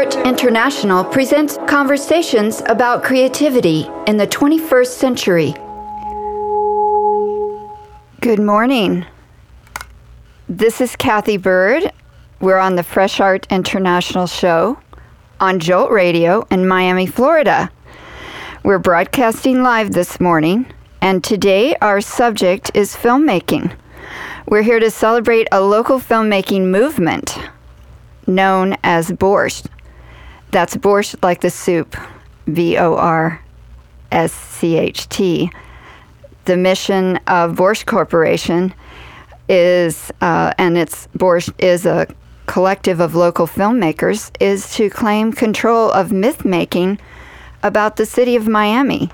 Art International presents conversations about creativity in the 21st century. Good morning. This is Kathy Bird. We're on the Fresh Art International show on Jolt Radio in Miami, Florida. We're broadcasting live this morning, and today our subject is filmmaking. We're here to celebrate a local filmmaking movement known as Borscht. That's Borscht like the soup, B O R S C H T. The mission of Borscht Corporation is, uh, and it's Borscht is a collective of local filmmakers, is to claim control of myth making about the city of Miami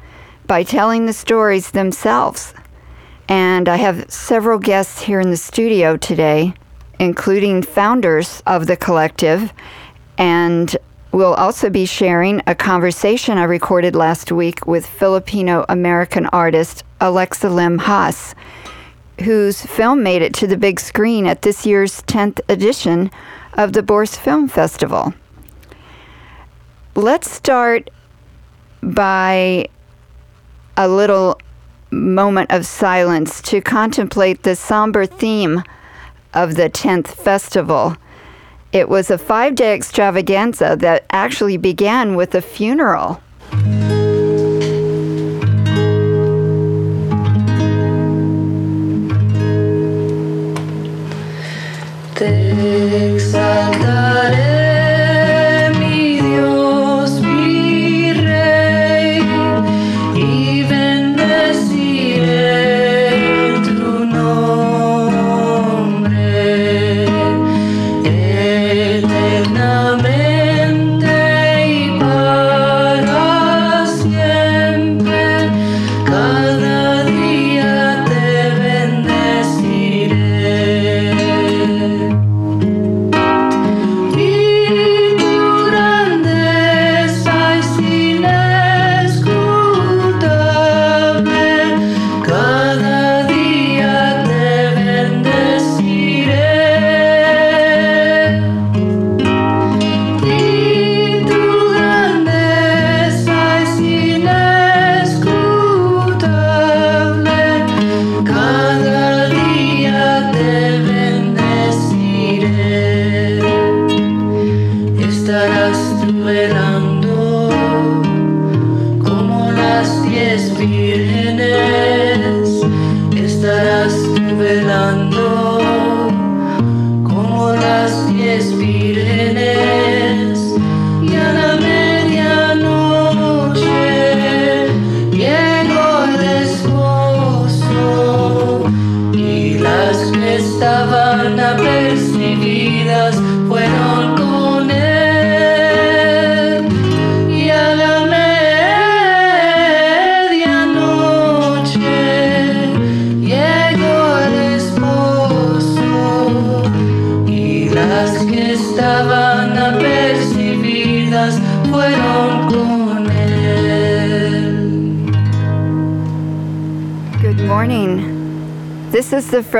by telling the stories themselves. And I have several guests here in the studio today including founders of the collective. And we'll also be sharing a conversation I recorded last week with Filipino American artist Alexa Lim Haas, whose film made it to the big screen at this year's 10th edition of the Borscht Film Festival. Let's start by a little moment of silence to contemplate the somber theme of the 10th festival. It was a five day extravaganza that actually began with a funeral.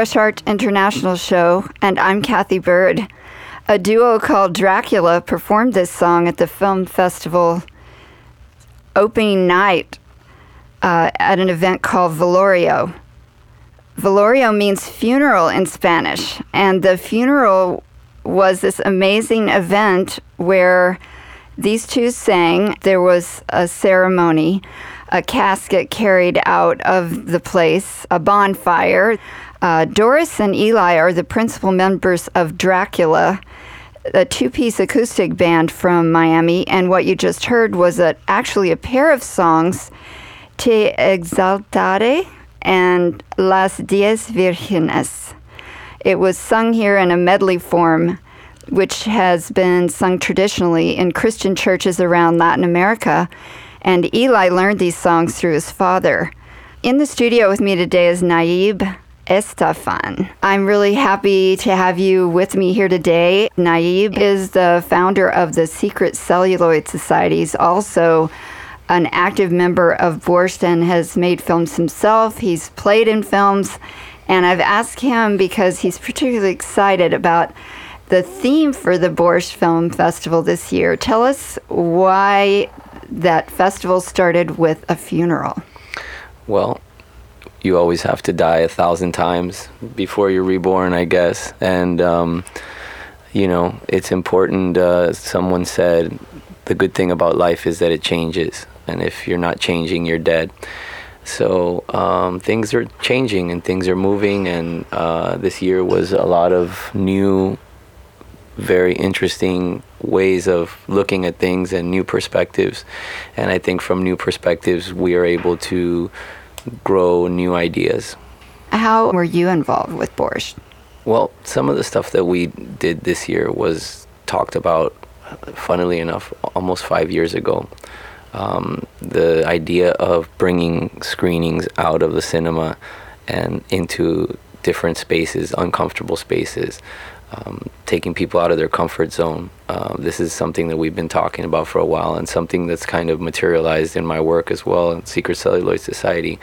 Fresh International show, and I'm Kathy Bird. A duo called Dracula performed this song at the film festival opening night uh, at an event called Velorio. Velorio means funeral in Spanish, and the funeral was this amazing event where these two sang. There was a ceremony a casket carried out of the place, a bonfire. Uh, Doris and Eli are the principal members of Dracula, a two piece acoustic band from Miami. And what you just heard was a, actually a pair of songs, Te Exaltare and Las Diez Virgenes. It was sung here in a medley form, which has been sung traditionally in Christian churches around Latin America and Eli learned these songs through his father. In the studio with me today is Nayib Estefan. I'm really happy to have you with me here today. Nayib is the founder of the Secret Celluloid Society. He's also an active member of Borscht and has made films himself. He's played in films, and I've asked him because he's particularly excited about the theme for the Borscht Film Festival this year. Tell us why that festival started with a funeral. Well, you always have to die a thousand times before you're reborn, I guess. And, um, you know, it's important. Uh, someone said the good thing about life is that it changes. And if you're not changing, you're dead. So um, things are changing and things are moving. And uh, this year was a lot of new, very interesting ways of looking at things and new perspectives. And I think from new perspectives, we are able to grow new ideas. How were you involved with Borscht? Well, some of the stuff that we did this year was talked about, funnily enough, almost five years ago. Um, the idea of bringing screenings out of the cinema and into different spaces, uncomfortable spaces, um, taking people out of their comfort zone. Uh, this is something that we've been talking about for a while and something that's kind of materialized in my work as well in Secret Celluloid Society,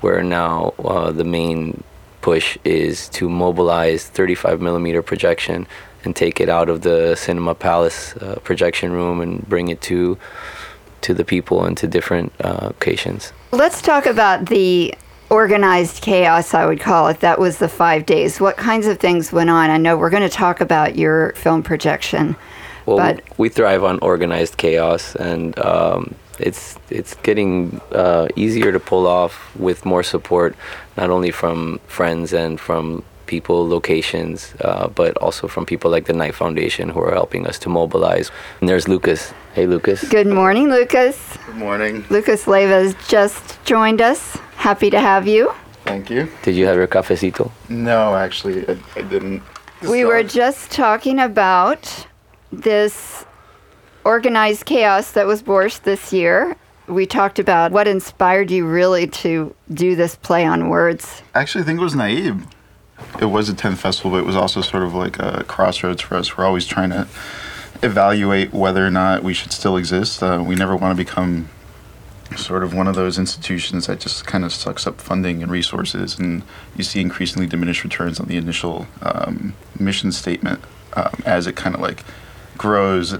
where now uh, the main push is to mobilize 35 millimeter projection and take it out of the Cinema Palace uh, projection room and bring it to to the people and to different uh, locations. Let's talk about the organized chaos, I would call it. That was the five days. What kinds of things went on? I know we're going to talk about your film projection. Well, but we thrive on organized chaos, and um, it's it's getting uh, easier to pull off with more support, not only from friends and from people, locations, uh, but also from people like the Knight Foundation who are helping us to mobilize. And there's Lucas. Hey, Lucas. Good morning, Lucas. Good morning. Lucas Leyva has just joined us. Happy to have you. Thank you. Did you have your cafecito? No, actually, I, I didn't. We were just talking about this organized chaos that was Borscht this year. We talked about what inspired you really to do this play on words. Actually, I think it was Nayib. It was a 10th festival, but it was also sort of like a crossroads for us. We're always trying to evaluate whether or not we should still exist. Uh, we never want to become sort of one of those institutions that just kind of sucks up funding and resources, and you see increasingly diminished returns on the initial um, mission statement um, as it kind of like grows.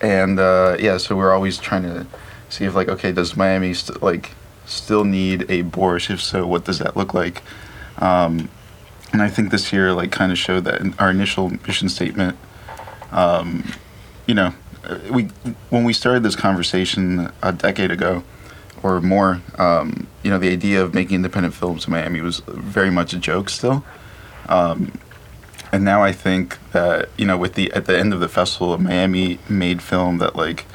And uh, yeah, so we're always trying to see if like, okay, does Miami st- like still need a Borscht? If so, what does that look like? Um, and I think this year like kind of showed that our initial mission statement. Um, you know, we when we started this conversation a decade ago, or more, um, you know, the idea of making independent films in Miami was very much a joke still. Um, and now I think that you know, with the at the end of the festival, Miami made film that like,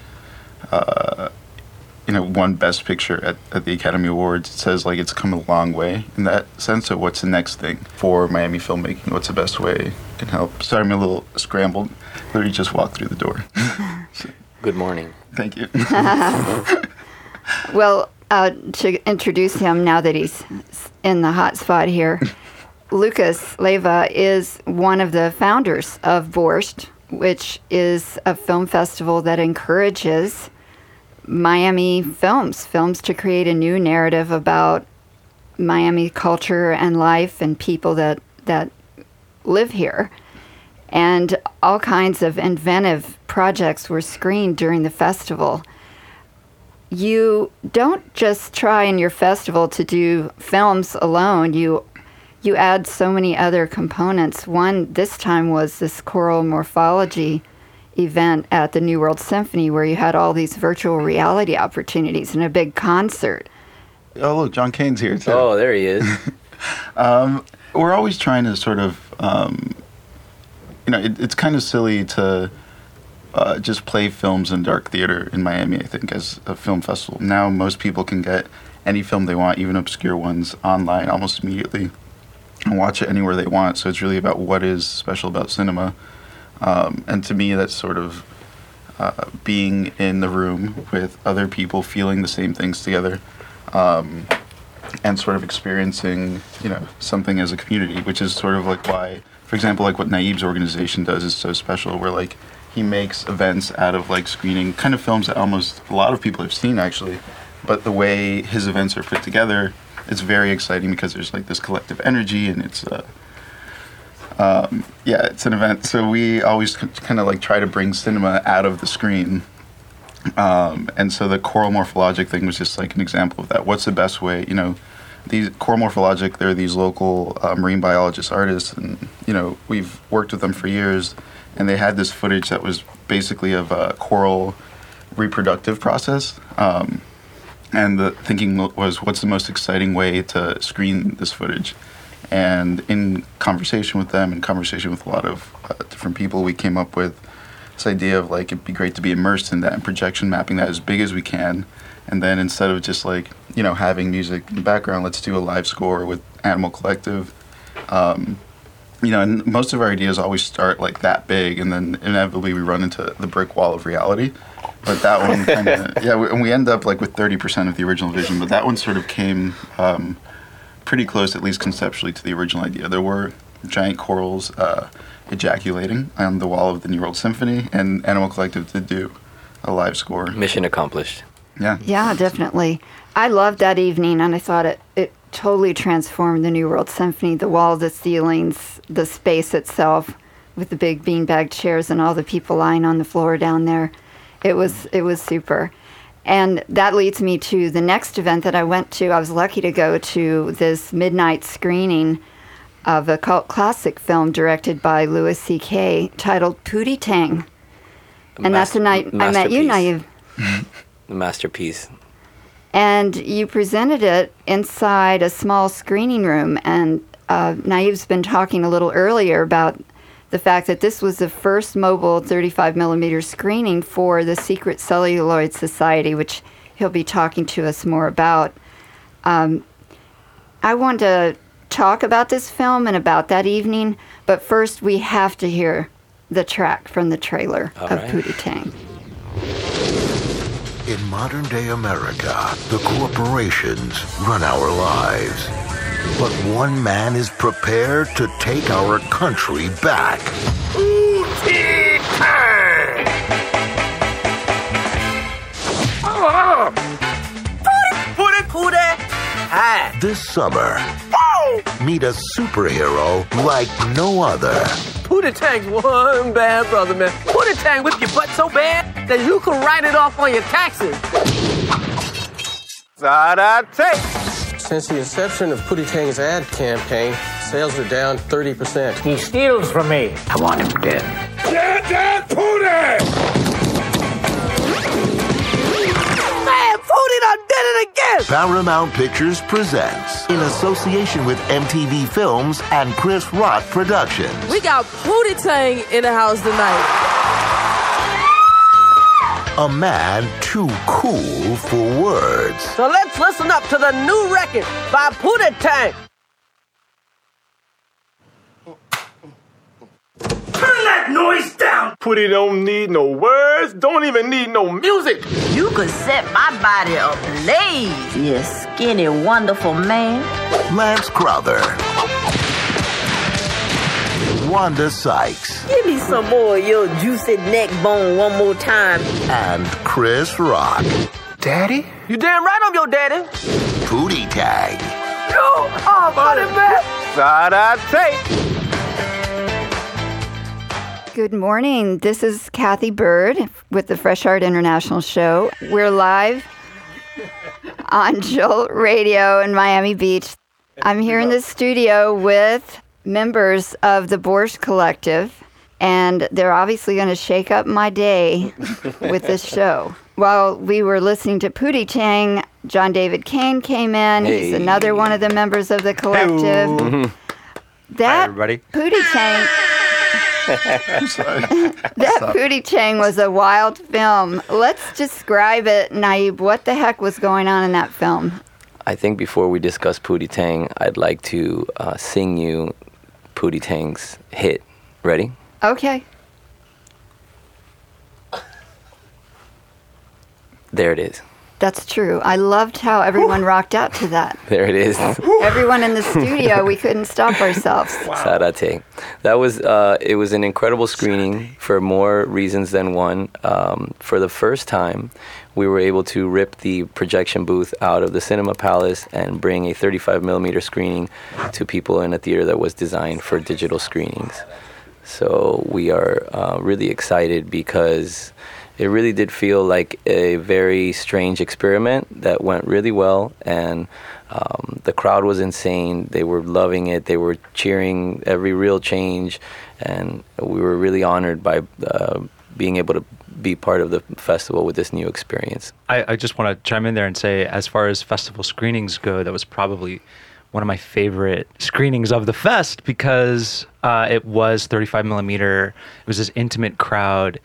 uh, you know, won Best Picture at, at the Academy Awards. It says like it's come a long way in that sense. of what's the next thing for Miami filmmaking? What's the best way can help? Sorry, I'm a little scrambled. Literally just walked through the door. so, Good morning. Thank you. Well, uh, to introduce him now that he's in the hot spot here, Lucas Leyva is one of the founders of Borscht, which is a film festival that encourages Miami films, films to create a new narrative about Miami culture and life and people that, that live here. And all kinds of inventive projects were screened during the festival you don't just try in your festival to do films alone. You you add so many other components. One this time was this Coral morphology event at the New World Symphony where you had all these virtual reality opportunities and a big concert. Oh, look, John Kane's here too. Oh, there he is. um, we're always trying to sort of, um, you know, it, it's kind of silly to uh, just play films in dark theater in Miami, I think, as a film festival. Now most people can get any film they want, even obscure ones, online almost immediately and watch it anywhere they want. So it's really about what is special about cinema. Um, and to me, that's sort of uh, being in the room with other people, feeling the same things together. Um, and sort of experiencing, you know, something as a community, which is sort of like why, for example, like what Nayib's organization does is so special. Where like he makes events out of like screening kind of films that almost a lot of people have seen actually but the way his events are put together it's very exciting because there's like this collective energy and it's uh, Um, yeah, it's an event. So we always kind of like try to bring cinema out of the screen. Um, and so the Coral Morphologic thing was just like an example of that. What's the best way? You know, these Coral Morphologic, they're these local uh, marine biologist artists, and you know we've worked with them for years, and they had this footage that was basically of a coral reproductive process. Um, and the thinking was, what's the most exciting way to screen this footage? And in conversation with them, in conversation with a lot of uh, different people, we came up with this idea of like it'd be great to be immersed in that and projection mapping that as big as we can. And then instead of just like you know having music in the background, let's do a live score with Animal Collective. Um, you know, and most of our ideas always start like that big, and then inevitably we run into the brick wall of reality. But that one kind of yeah, we, and we end up like with thirty percent of the original vision. But that one sort of came. Um, pretty close, at least conceptually, to the original idea. There were giant corals uh, ejaculating on the wall of the New World Symphony, and Animal Collective did do a live score. Mission accomplished. Yeah. Yeah, definitely. I loved that evening, and I thought it, it totally transformed the New World Symphony the walls, the ceilings, the space itself, with the big beanbag chairs and all the people lying on the floor down there. It was it was super. And that leads me to the next event that I went to. I was lucky to go to this midnight screening of a cult classic film directed by Louis C.K. titled Pootie Tang. And that's the night I met you, Nayib. the masterpiece. And you presented it inside a small screening room. And uh, Nayib's been talking a little earlier about the fact that this was the first mobile 35 millimeter screening for the Secret Celluloid Society, which he'll be talking to us more about. Um, I want to talk about this film and about that evening, but first we have to hear the track from the trailer All of right. Pootie Tang. In modern day America, the corporations run our lives but one man is prepared to take our country back. This summer, meet a superhero like no other. Pootie Tang's one bad brother, man. Pootie Tang whip your butt so bad that you can write it off on your taxes. Zada take. Since the inception of Pootie Tang's ad campaign, sales are down 30%. He steals from me. I want him dead. Dead, dead Pootie! Man, Pootie done did it again! Paramount Pictures presents, in association with MTV Films and Chris Rock Productions. We got Pootie Tang in the house tonight a man too cool for words. So let's listen up to the new record by Pootie Tang. Turn that noise down! Pootie don't need no words, don't even need no music. You could set my body ablaze, you skinny, wonderful man. Lance Crouther. Wanda Sykes. Give me some more of your juicy neck bone one more time. And Chris Rock. Daddy? You damn right I'm your daddy. Pootie Tang. You are funny, man. Side I take. Good morning. This is Kathy Bird with the Fresh Art International Show. We're live on Jolt Radio in Miami Beach. I'm here in the studio with members of the Borscht Collective, and they're obviously going to shake up my day with this show. While we were listening to Pootie Tang, John David Kane came in. Hey. He's another one of the members of the collective. That Hi, everybody. Pootie Tang. that Pootie Tang was a wild film. Let's describe it, Nayib. What the heck was going on in that film? I think before we discuss Pootie Tang, I'd like to uh, sing you Pootie Tang's hit. Ready? Okay. There it is. That's true. I loved how everyone rocked out to that. There it is. Everyone in the studio, we couldn't stop ourselves. Sarate. That was uh, it was an incredible screening for more reasons than one. Um, for the first time, we were able to rip the projection booth out of the Cinema Palace and bring a 35 millimeter screening to people in a theater that was designed for digital screenings. So we are uh, really excited because it really did feel like a very strange experiment that went really well and um, the crowd was insane they were loving it they were cheering every real change and we were really honored by uh, being able to be part of the festival with this new experience I, I just want to chime in there and say as far as festival screenings go that was probably one of my favorite screenings of the fest because uh, it was 35 millimeter it was this intimate crowd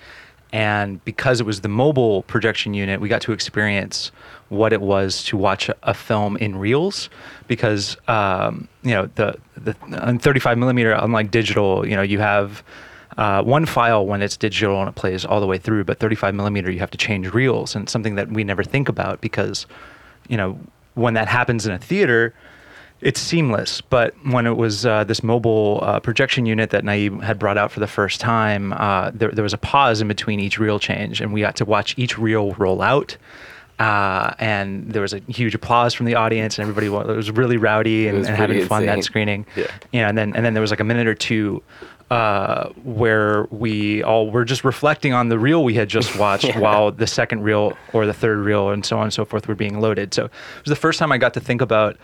and because it was the mobile projection unit, we got to experience what it was to watch a, film in reels. Because um, you know the the 35 millimeter, unlike digital, you know you have uh, one file when it's digital and it plays all the way through, but 35 millimeter you have to change reels, and something that we never think about because you know when that happens in a theater it's seamless. But when it was uh, this mobile uh, projection unit that Nayib had brought out for the first time, uh, there, there, was a pause in between each reel change, and we got to watch each reel roll out. Uh, and there was a huge applause from the audience, and everybody was, it was really rowdy and, and having fun that screening. Yeah. yeah, and then and then there was like a minute or two uh, where we all were just reflecting on the reel we had just watched yeah. while the second reel or the third reel and so on and so forth were being loaded. So it was the first time I got to think about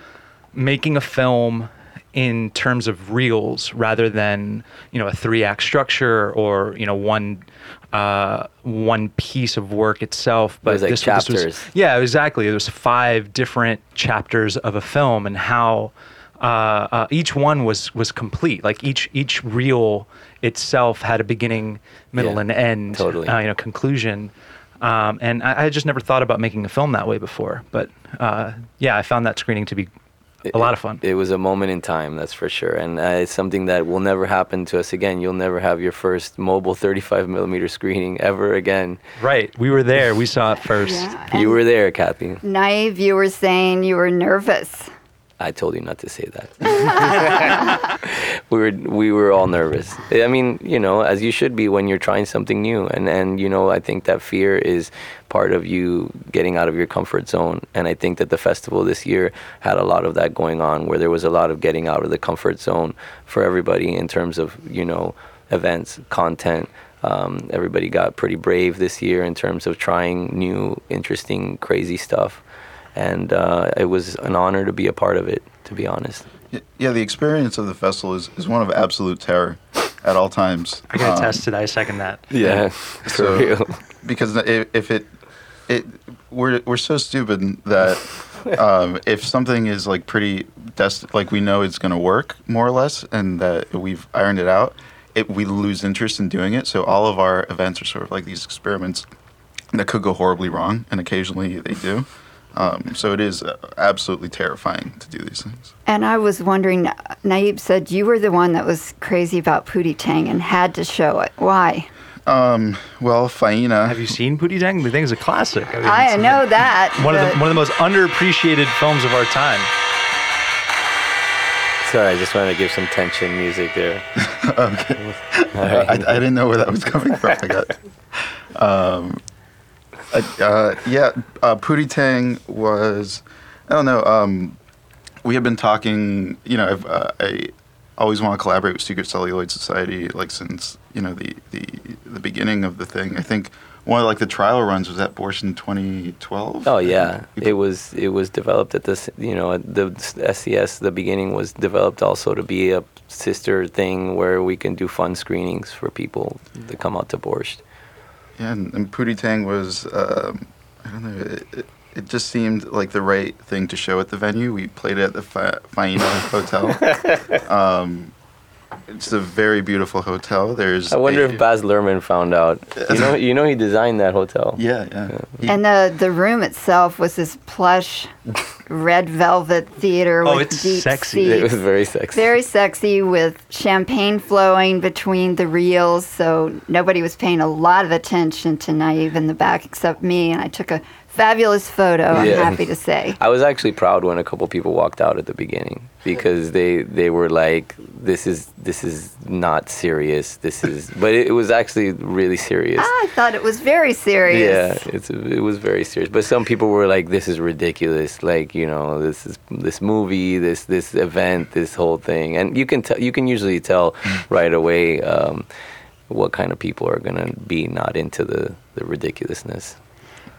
making a film in terms of reels rather than you know a three act structure or you know one uh, one piece of work itself but it was like this, chapters this was, yeah exactly there was five different chapters of a film and how uh, uh, each one was was complete like each each reel itself had a beginning middle yeah, and end totally. Uh, you know conclusion um, and I, I, just never thought about making a film that way before but uh, yeah I found that screening to be a lot of fun. It, it was a moment in time, that's for sure, and uh, it's something that will never happen to us again. You'll never have your first mobile 35 millimeter screening ever again. Right, we were there. We saw it first. Yeah, you were there, Kathy. Nayib, you were saying you were nervous. I told you not to say that. we were we were all nervous. I mean, you know, as you should be when you're trying something new. And and you know, I think that fear is part of you getting out of your comfort zone. And I think that the festival this year had a lot of that going on, where there was a lot of getting out of the comfort zone for everybody in terms of you know events, content. Um, everybody got pretty brave this year in terms of trying new, interesting, crazy stuff and uh, it was an honor to be a part of it. To be honest. Yeah, the experience of the festival is, is one of absolute terror at all times. I can um, attest to that. I second that. Yeah, so, real. Because if, if it it we're we're so stupid that um, if something is like pretty dest- like we know it's going to work more or less, and that we've ironed it out, it we lose interest in doing it. So all of our events are sort of like these experiments that could go horribly wrong, and occasionally they do. Um, so it is uh, absolutely terrifying to do these things. And I was wondering, Nayib said you were the one that was crazy about Pootie Tang and had to show it. Why? Um, well, Faina. Have you seen Pootie Tang? The thing is a classic. I, mean, I know that. One of the one of the most underappreciated films of our time. Sorry, I just wanted to give some tension music there. okay. Right. I, I, didn't know where that was coming from. I got. Um, uh, uh, yeah, uh, Pootie Tang was, I don't know. Um, we have been talking. You know, I've, uh, I always want to collaborate with Secret Celluloid Society, like since you know the the the beginning of the thing. I think one of like the trial runs was at Borscht in 2012. Oh yeah, it was it was developed at this. You know, the SCS. The beginning was developed also to be a sister thing where we can do fun screenings for people to come out to Borscht. Yeah, and, and Pootie Tang was, um, I don't know, it, it, it, just seemed like the right thing to show at the venue. We played it at the Fa- Faena Hotel. Um, it's a very beautiful hotel. There's. I wonder a, if Baz Luhrmann found out. You know, you know, he designed that hotel. Yeah, yeah. yeah. And the the room itself was this plush, red velvet theater oh, with it's deep sexy. Seats. It was very sexy. Very sexy with champagne flowing between the reels, so nobody was paying a lot of attention to Nayib in the back except me, and I took a fabulous photo. I'm happy to say. I was actually proud when a couple people walked out at the beginning because they they were like, "This is this is not serious. This is," but it, it was actually really serious. I thought it was very serious. Yeah, it's it was very serious. But some people were like, "This is ridiculous. Like, you know, this is this movie, this this event, this whole thing." And you can tell, you can usually tell right away um, what kind of people are gonna be not into the the ridiculousness.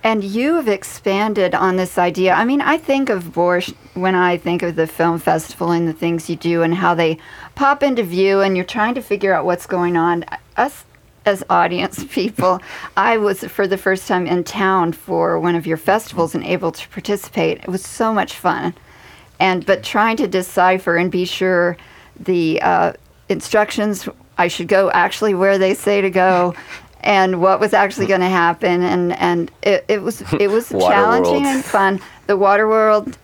And you have expanded on this idea. I mean, I think of Borscht when I think of the film festival and the things you do and how they pop into view and you're trying to figure out what's going on. Us as audience people, I was for the first time in town for one of your festivals and able to participate. It was so much fun. And but trying to decipher and be sure the uh, instructions I should go actually where they say to go and what was actually going to happen and and it, it was it was challenging World. and fun the Waterworld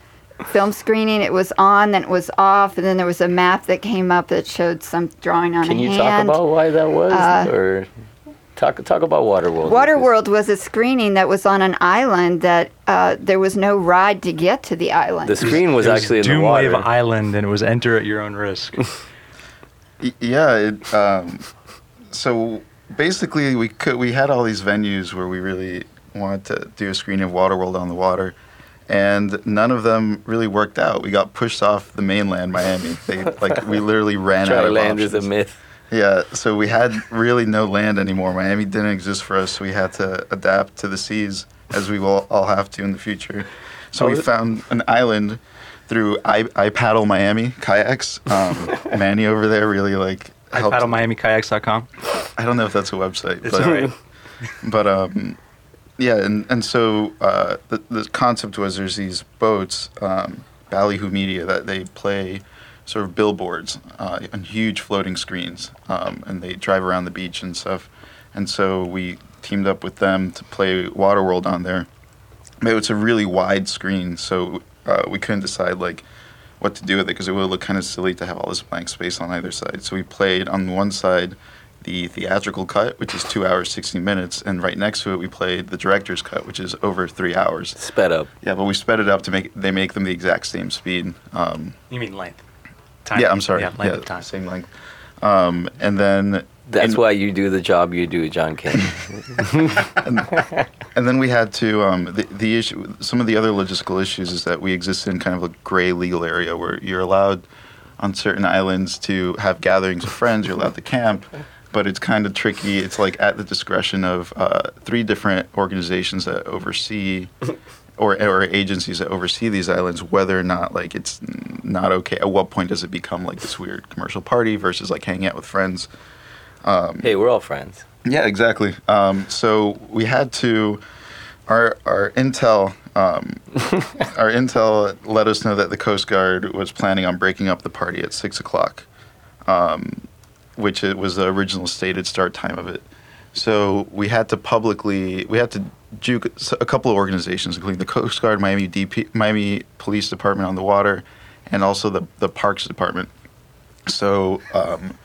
film screening it was on then it was off and then there was a map that came up that showed some drawing on Can a you talk about why that was, Uh, or talk talk about Waterworld? Waterworld was a screening that was on an island that uh, there was no ride to get to the island. The screen was It actually in the Doomwave water. Island, and it was enter at your own risk. Yeah, it, um, so basically we could we had all these venues where we really wanted to do a screening of Waterworld on the water, and none of them really worked out. We got pushed off the mainland, Miami. They like we literally ran Try out of land is a myth. Yeah, so we had really no land anymore. Miami didn't exist for us. So we had to adapt to the seas, as we will all have to in the future. So Oh, we found an island through I, I Paddle Miami kayaks. Um, Manny over there really like I helped. paddle MiamiKayaks.com. I don't know if that's a website, It's but right. but um, yeah, and and so uh, the the concept was there's these boats, um, Ballyhoo Media, that they play sort of billboards uh, on huge floating screens, um, and they drive around the beach and stuff. And so we teamed up with them to play Waterworld on there. But it's a really wide screen, so uh, we couldn't decide like what to do with it because it would look kind of silly to have all this blank space on either side. So we played on one side the theatrical cut, which is two hours sixty minutes, and right next to it we played the director's cut, which is over three hours. Sped up. Yeah, but we sped it up to make they make them the exact same speed. Um, You mean length? Time. yeah, I'm sorry. Yeah, length of time. same length. Um, and then That's and- why you do the job you do, John King. And then we had to um, the the issue. Some of the other logistical issues is that we exist in kind of a gray legal area where you're allowed on certain islands to have gatherings of friends. You're allowed to camp, but it's kind of tricky. It's like at the discretion of uh, three different organizations that oversee. Or, or agencies that oversee these islands, whether or not like it's not okay. At what point does it become like this weird commercial party versus like hanging out with friends? Um, hey, we're all friends. yeah, exactly. Um, so we had to. Our our intel um, our intel let us know that the Coast Guard was planning on breaking up the party at six o'clock, um, which it was the original stated start time of it. So we had to publicly we had to juke a couple of organizations, including the Coast Guard, Miami DP, Miami Police Department on the water, and also the the Parks Department. So. Um,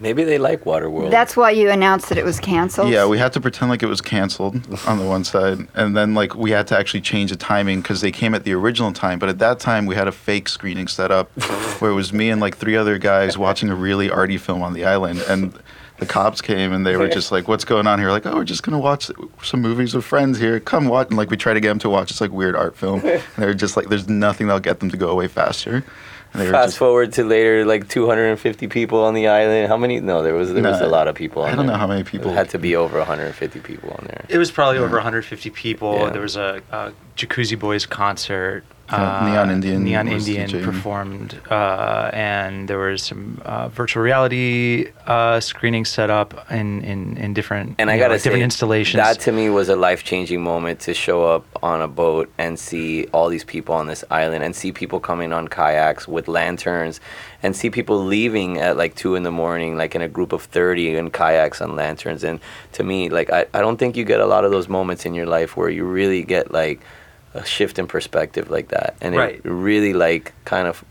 Maybe they like Waterworld. That's why you announced that it was canceled. yeah, we had to pretend like it was canceled on the one side, and then like we had to actually change the timing because they came at the original time. But at that time, we had a fake screening set up where it was me and like three other guys watching a really arty film on the island, and the cops came and they were just like, "What's going on here?" Like, "Oh, we're just gonna watch some movies with friends here. Come watch." And like we try to get them to watch this like weird art film, and they're just like, "There's nothing that'll get them to go away faster." And they Fast just, forward to later, like 250 people on the island. How many? No, there was there was a lot of people. On I don't there. know how many people- It had to be over 150 people on there. It was probably over 150 people. Yeah. There was a, a Jacuzzi Boys concert. Uh, Neon Indian Neon Indian DJing. performed, uh, and there was some uh, virtual reality uh, screening set up in, in, in different And I gotta like different say, installations. That to me was a life changing moment to show up on a boat and see all these people on this island and see people coming on kayaks with lanterns and see people leaving at like two in the morning, like in a group of 30 in kayaks and lanterns. And to me, like, I, I don't think you get a lot of those moments in your life where you really get like a shift in perspective like that. And Right. it really, like, kind of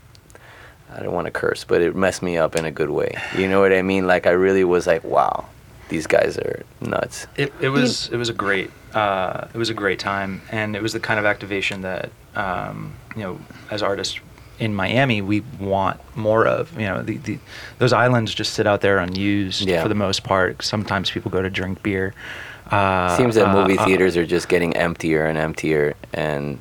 I don't want to curse, but it messed me up in a good way. You know what I mean? Like I really was like, wow. these guys are nuts. It, it was it was a great uh, it was a great time, and it was the kind of activation that um, you know as artists in Miami we want more of. You know, the, the those islands just sit out there unused Yeah. for the most part. Sometimes people go to drink beer. Uh, Seems that uh, movie uh, theaters are just getting emptier and emptier, and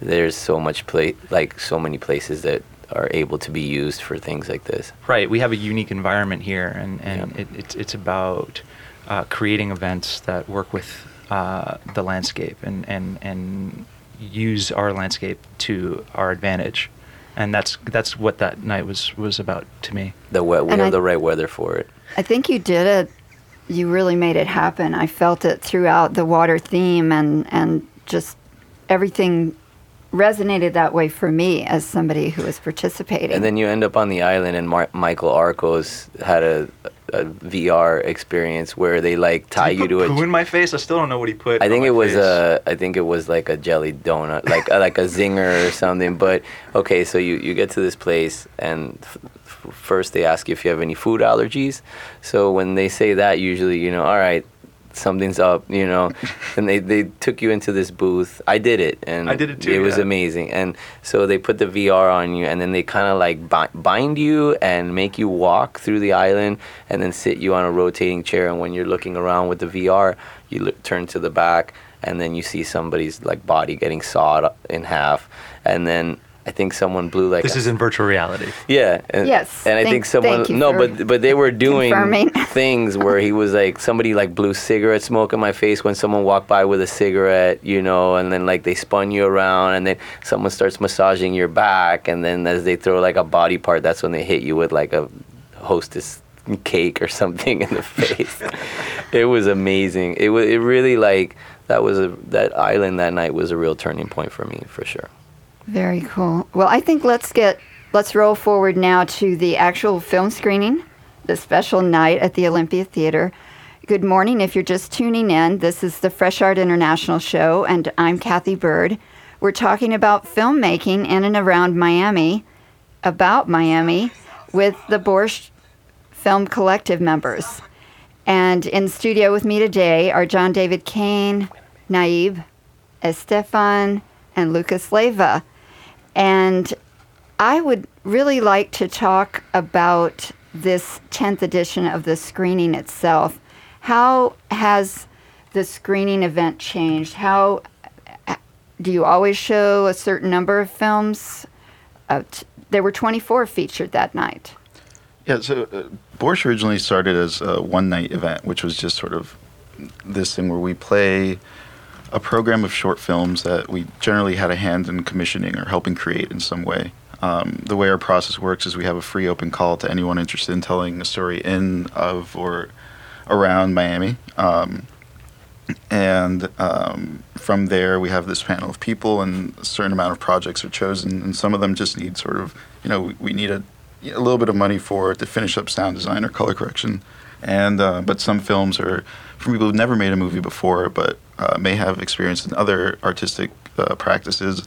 there's so much play, like so many places that are able to be used for things like this. Right. We have a unique environment here, and, and it, it's, it's about uh, creating events that work with uh, the landscape and, and, and use our landscape to our advantage. And that's that's what that night was, was about to me. The we- we And have I- the right weather for it. I think you did it. You really made it happen. I felt it throughout the water theme, and and just everything resonated that way for me as somebody who was participating. And then you end up on the island, and Mar- Michael Arcos had a, a VR experience where they like tie you to a. in my face. I still don't know what he put. I think it was face. a. I think it was like a jelly donut, like uh, like a zinger or something. But okay, so you you get to this place, and f- first they ask you if you have any food allergies. So when they say that, usually you know, all right, something's up, you know. and they they took you into this booth. I did it, and I did it too, It was amazing, and so they put the VR on you, and then they kind of like bi- bind you and make you walk through the island, and then sit you on a rotating chair. And when you're looking around with the VR, you look, turn to the back, and then you see somebody's like body getting sawed in half, and then. I think someone blew like This a- is in virtual reality. yeah. And, Yes, And I thank- think someone thank you no, for but but they were doing confirming. things where he was like somebody like blew cigarette smoke in my face when someone walked by with a cigarette, you know, and then like they spun you around and then someone starts massaging your back and then as they throw like a body part, that's when they hit you with like a hostess cake or something in the face. it was amazing. It was it really like that was a that island that night was a real turning point for me for sure. Very cool. Well, I think let's get let's roll forward now to the actual film screening, the special night at the Olympia Theater. Good morning. If you're just tuning in, this is the Fresh Art International Show, and I'm Kathy Bird. We're talking about filmmaking in and around Miami, about Miami, with the Borscht Film Collective members. And in studio with me today are John David Kane, Nayib, Estefan, and Lucas Leyva. And I would really like to talk about this 10th edition of the screening itself. How has the screening event changed? How do you always show a certain number of films? Uh, t- there were 24 featured that night. Yeah, so uh, Borscht originally started as a one night event, which was just sort of this thing where we play a program of short films that we generally had a hand in commissioning or helping create in some way. Um, the way our process works is we have a free open call to anyone interested in telling a story in, of, or around Miami. Um, and um, from there, we have this panel of people, and a certain amount of projects are chosen, and some of them just need sort of, you know, we, we need a, a little bit of money for to finish up sound design or color correction, and uh, but some films are for people who've never made a movie before, but uh, may have experience in other artistic uh, practices,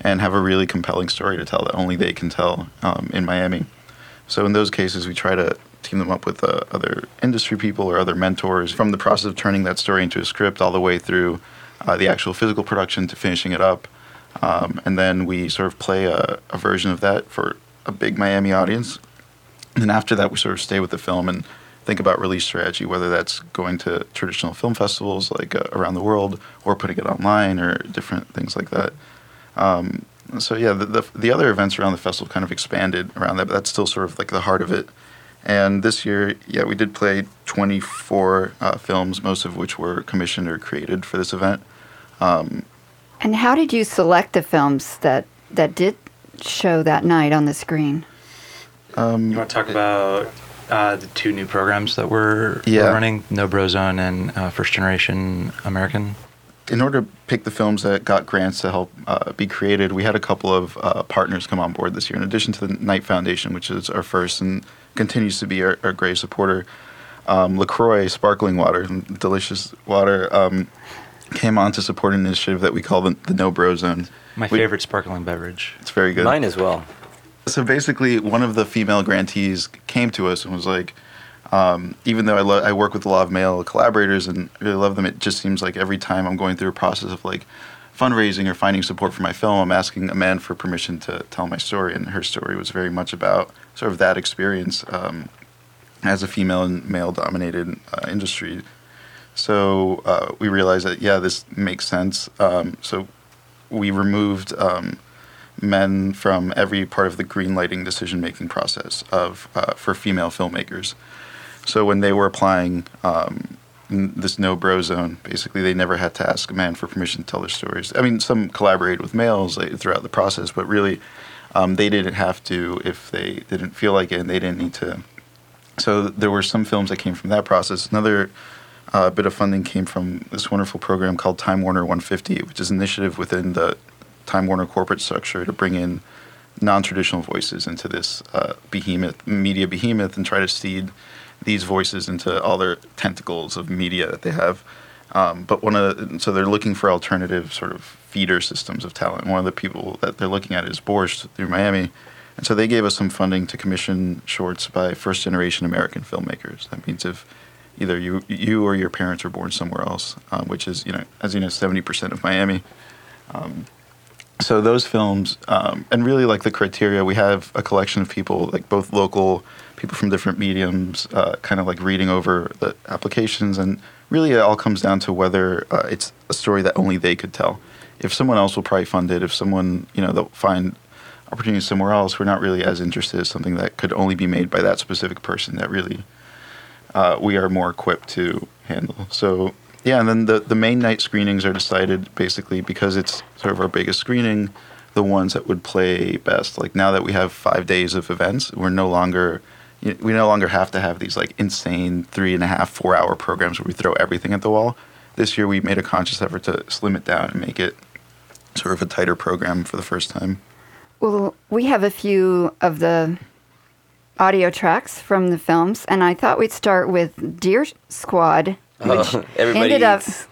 and have a really compelling story to tell that only they can tell um, in Miami. So in those cases, we try to team them up with uh, other industry people or other mentors from the process of turning that story into a script all the way through uh, the actual physical production to finishing it up. Um, and then we sort of play a, a version of that for a big Miami audience. And then after that, we sort of stay with the film and think about release strategy, whether that's going to traditional film festivals like uh, around the world or putting it online or different things like that. Um, so yeah, the, the the other events around the festival kind of expanded around that, but that's still sort of like the heart of it. And this year, yeah, we did play 24 uh, films, most of which were commissioned or created for this event. Um, And how did you select the films that, that did show that night on the screen? um, You want to talk about uh, the two new programs that we're, Yeah. we're running, No Bro Zone and uh, First Generation American? in order to pick the films that got grants to help uh, be created, we had a couple of uh, partners come on board this year. In addition to the Knight Foundation, which is our first and continues to be our, our great supporter, um, Lacroix sparkling water, delicious water, um, came on to support an initiative that we call the, the No Bro Zone. My We- favorite sparkling beverage. It's very good. Mine as well. So basically, one of the female grantees came to us and was like, Um, even though I, lo- I work with a lot of male collaborators and really love them, it just seems like every time I'm going through a process of like fundraising or finding support for my film, I'm asking a man for permission to tell my story, and her story was very much about sort of that experience um, as a female and male-dominated uh, industry. So uh, we realized that yeah, this makes sense. Um, so we removed um, men from every part of the green lighting decision making process of uh, for female filmmakers. So when they were applying um, this no bro zone, basically they never had to ask a man for permission to tell their stories. I mean, some collaborated with males like, throughout the process, but really um, they didn't have to if they didn't feel like it and they didn't need to. So there were some films that came from that process. Another uh, bit of funding came from this wonderful program called Time Warner 150, which is an initiative within the Time Warner corporate structure to bring in non-traditional voices into this uh, behemoth, media behemoth, and try to seed these voices into all their tentacles of media that they have. Um, but one of the, so they're looking for alternative sort of feeder systems of talent. One of the people that they're looking at is Borscht through Miami, and so they gave us some funding to commission shorts by first generation American filmmakers. That means if either you you or your parents were born somewhere else, um, which is you know as you know seventy percent of Miami. Um, so those films, um, and really like the criteria, we have a collection of people, like both local people from different mediums, uh, kind of like reading over the applications, and really it all comes down to whether uh, it's a story that only they could tell. If someone else will probably fund it, if someone you know they'll find opportunities somewhere else, we're not really as interested as something that could only be made by that specific person. That really uh, we are more equipped to handle. So yeah, and then the the main night screenings are decided basically because it's sort of our biggest screening, the ones that would play best. Like now that we have five days of events, we're no longer we no longer have to have these like insane three and a half four hour programs where we throw everything at the wall. This year we made a conscious effort to slim it down and make it sort of a tighter program for the first time. Well, we have a few of the audio tracks from the films, and I thought we'd start with Deer Squad, which Oh, everybody ended up eats.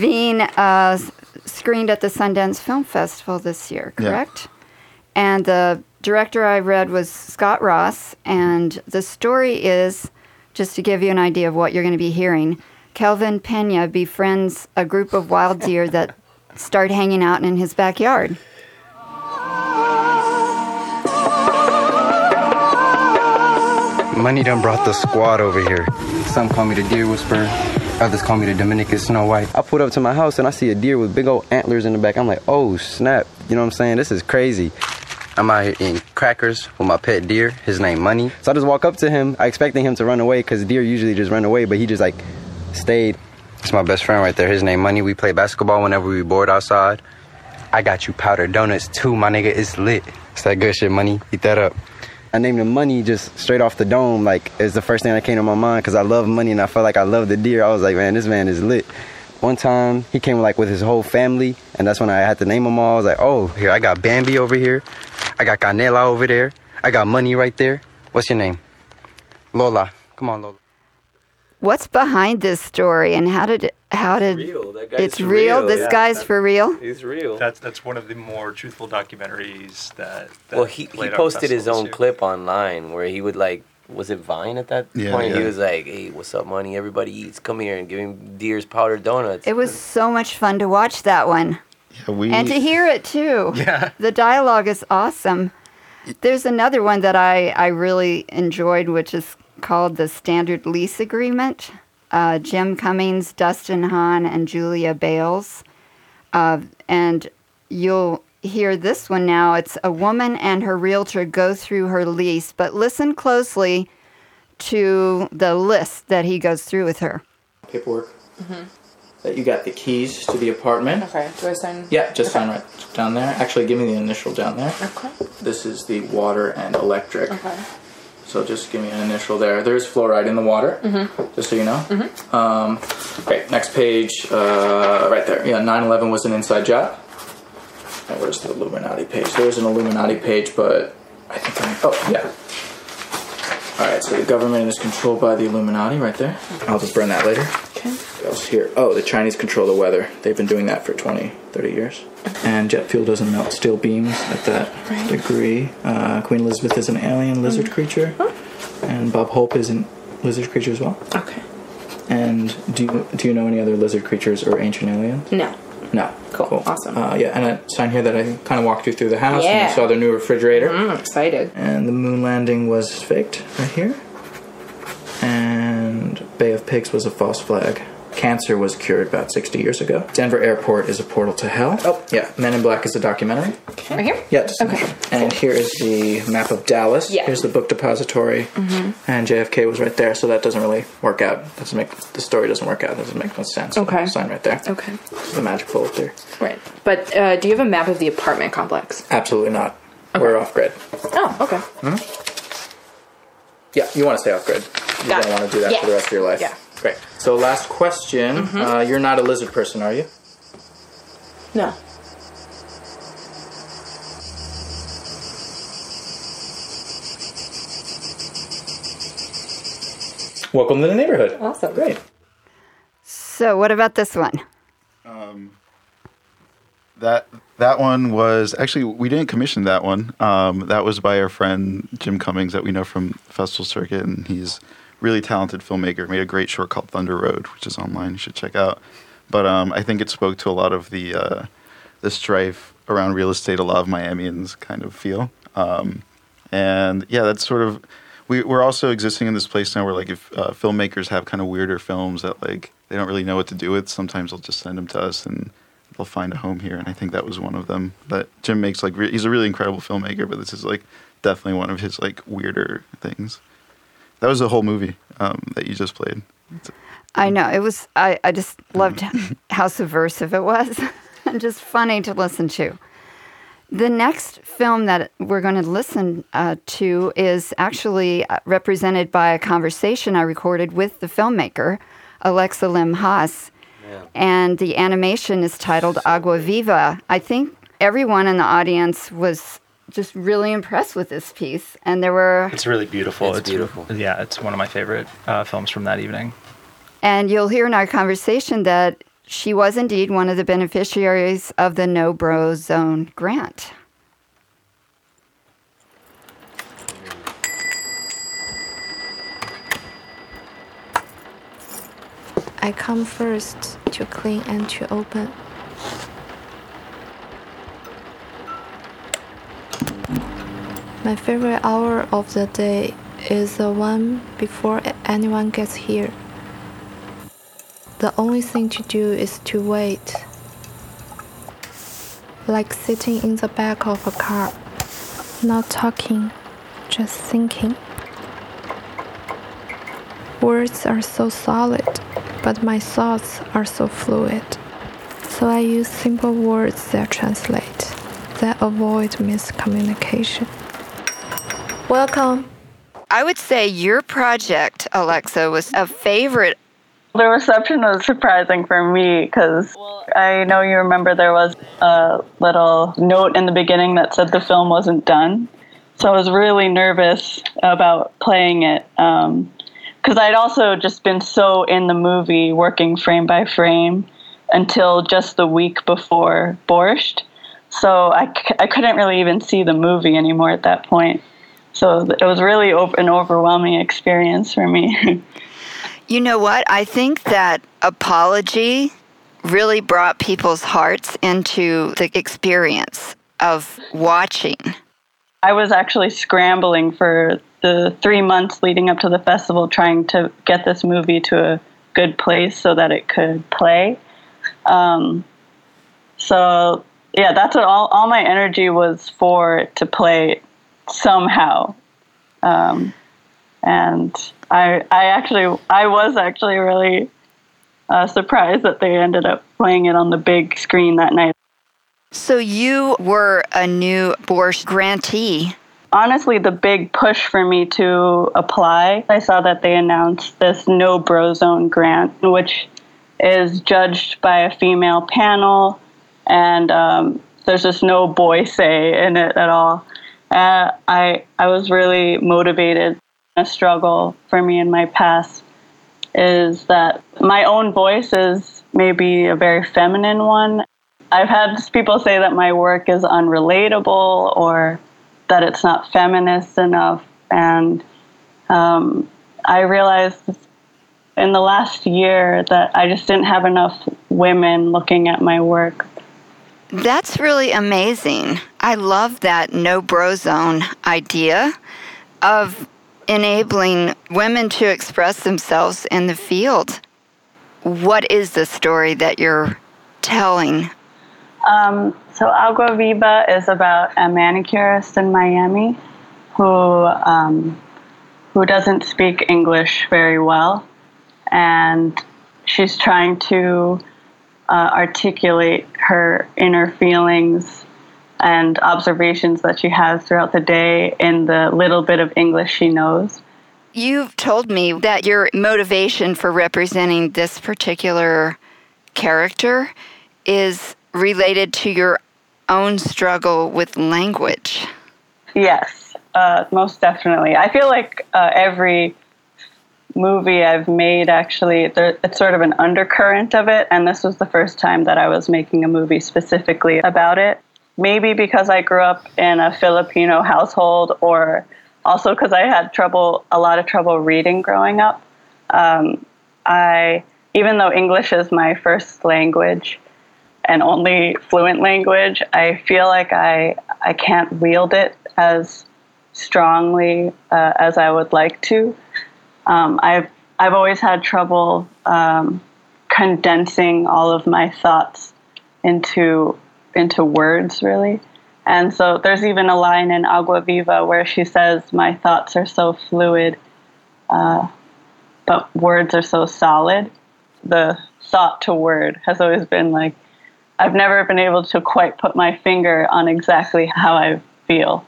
being uh, screened at the Sundance Film Festival this year, Yeah. correct? And the director I read was Scott Ross, and the story is just to give you an idea of what you're going to be hearing. Kelvin Pena befriends a group of wild deer that start hanging out in his backyard. Money done brought the squad over here. Some call me the deer whisperer. Others call me the Dominican Snow White. I pulled up to my house and I see a deer with big old antlers in the back. I'm like, oh snap. You know what I'm saying? This is crazy. I'm out here eating crackers with my pet deer. His name Money. So I just walk up to him. I expecting him to run away because deer usually just run away, but he just like stayed. It's my best friend right there. His name Money. We play basketball whenever we bored outside. I got you powdered donuts too, my nigga. It's lit. It's that good shit, Money. Eat that up. I named him Money just straight off the dome. Like, it's the first thing that came to my mind because I love money and I felt like I love the deer. I was like, man, this man is lit. One time, he came like with his whole family, and that's when I had to name them all. I was like, oh, here, I got Bambi over here. I got Canela over there. I got Money right there. What's your name? Lola. Come on, Lola. What's behind this story, and how did it, how did real. That guy's it's real? real, This yeah. guy's for real. He's real. That's that's one of the more truthful documentaries that. that well, he, he posted his own here. clip online where he would like, was it Vine at that Yeah, point? He was like, "Hey, what's up, money? Everybody eats. Come here and give him deer's powdered donuts." It was so much fun to watch that one Yeah, we and to hear it too. Yeah. The dialogue is awesome. There's another one that I, I really enjoyed, which is called the Standard Lease Agreement. Uh, Jim Cummings, Dustin Hahn, and Julia Bales. Uh, and you'll hear this one now. It's a woman and her realtor go through her lease, but listen closely to the list that he goes through with her. paperwork. That you got the keys to the apartment. Okay. Do I sign? Yeah, just sign right down there. Actually, give me the initial down there. Okay. This is the water and electric. Okay. So just give me an initial there. There's fluoride in the water, Mhm. just so you know. Um, okay, next page, uh, right there. Yeah, 9/11 was an inside job. And where's the Illuminati page? There's an Illuminati page, but I think I. Oh yeah. All right, so the government is controlled by the Illuminati, right there. I'll just burn that later. Else here? Oh, the Chinese control the weather. They've been doing that for 20, 30 years. And jet fuel doesn't melt steel beams at that degree. Uh, Queen Elizabeth is an alien lizard creature. And Bob Hope is an lizard creature as well. Okay. And do you do you know any other lizard creatures or ancient aliens? No. No. Cool. Awesome. Uh, yeah, and a sign here that I kind of walked you through the house and Yeah. you saw their new refrigerator. Mm, excited. And the moon landing was faked right here. And Bay of Pigs was a false flag. Cancer was cured about 60 years ago. Denver Airport is a portal to hell. Oh, yeah. Men in Black is a documentary. Right here? Yeah, just Okay. And here is the map of Dallas. Yeah. Here's the book depository. Mhm. And JFK was right there, so that doesn't really work out. Doesn't make the story doesn't work out. Doesn't make much sense. Okay. Sign right there. Okay. The magic bullet there. Right. But uh, do you have a map of the apartment complex? Absolutely not. We're off grid. Oh, okay. Hmm? Yeah, you want to stay off grid. You Got don't it. want to do that for the rest of your life. Yeah. Great. So, last question. Mhm. Uh, you're not a lizard person, are you? No. Welcome to the neighborhood. Awesome. Great. So, what about this one? Um, that that one was actually we didn't commission that one. Um, that was by our friend Jim Cummings that we know from Festival Circuit, and he's really talented filmmaker. Made a great short called Thunder Road, which is online. You should check out. But um, I think it spoke to a lot of the uh, the strife around real estate. A lot of Miamians kind of feel. Um, and yeah, that's sort of we, we're also existing in this place now where like if uh, filmmakers have kind of weirder films that like they don't really know what to do with, sometimes they'll just send them to us and they'll find a home here. And I think that was one of them that Jim makes like re- he's a really incredible filmmaker, but this is like definitely one of his like weirder things. That was the whole movie um, that you just played. I know it was. I, I just loved how subversive it was, and just funny to listen to. The next film that we're going to listen uh, to is actually uh, represented by a conversation I recorded with the filmmaker, Alexa Lim Haas. And the animation is titled Agua Viva. I think everyone in the audience was just really impressed with this piece. And there were, It's really beautiful. It's beautiful. Yeah, it's one of my favorite uh, films from that evening. and you'll hear in our conversation that she was indeed one of the beneficiaries of the No Bro Zone grant. I come first to clean and to open. My favorite hour of the day is the one before anyone gets here. The only thing to do is to wait. Like sitting in the back of a car, not talking, just thinking. Words are so solid, but my thoughts are so fluid. So I use simple words that translate, that avoid miscommunication. Welcome. I would say your project, Alexa, was a favorite. The reception was surprising for me because I know you remember there was a little note in the beginning that said the film wasn't done. So I was really nervous about playing it um, because I'd also just been so in the movie, working frame by frame until just the week before Borscht. So I, c- I couldn't really even see the movie anymore at that point. So it was really an overwhelming experience for me. You know what? I think that apology really brought people's hearts into the experience of watching. I was actually scrambling for the three months leading up to the festival, trying to get this movie to a good place so that it could play. Um, so yeah, that's what all, all my energy was for to play somehow. Um, and I, I actually, I was actually really uh, surprised that they ended up playing it on the big screen that night. So you were a new Borscht grantee. honestly the big push for me to apply i saw that they announced this no bro zone grant which is judged by a female panel and um, there's just no boy say in it at all uh, I, I was really motivated a struggle for me in my past is that my own voice is maybe a very feminine one i've had people say that my work is unrelatable or that it's not feminist enough and um, I realized in the last year that I just didn't have enough women looking at my work. That's really amazing. I love that no bro zone idea of enabling women to express themselves in the field. What is the story that you're telling? Um, so, Agua Viva is about a manicurist in Miami who um, who doesn't speak English very well, and she's trying to uh, articulate her inner feelings and observations that she has throughout the day in the little bit of English she knows. You've told me that your motivation for representing this particular character is related to your own struggle with language. Yes, uh, most definitely. I feel like uh, every movie I've made actually there, it's sort of an undercurrent of it, and this was the first time that I was making a movie specifically about it. Maybe because I grew up in a Filipino household, or also because I had trouble, a lot of trouble reading growing up. Um, I, even though English is my first language and only fluent language, I feel like I I can't wield it as strongly uh, as I would like to. Um, I've I've always had trouble um, condensing all of my thoughts into into words, really. And so there's even a line in Agua Viva where she says, "My thoughts are so fluid, uh, but words are so solid." The thought to word has always been like I've never been able to quite put my finger on exactly how I feel.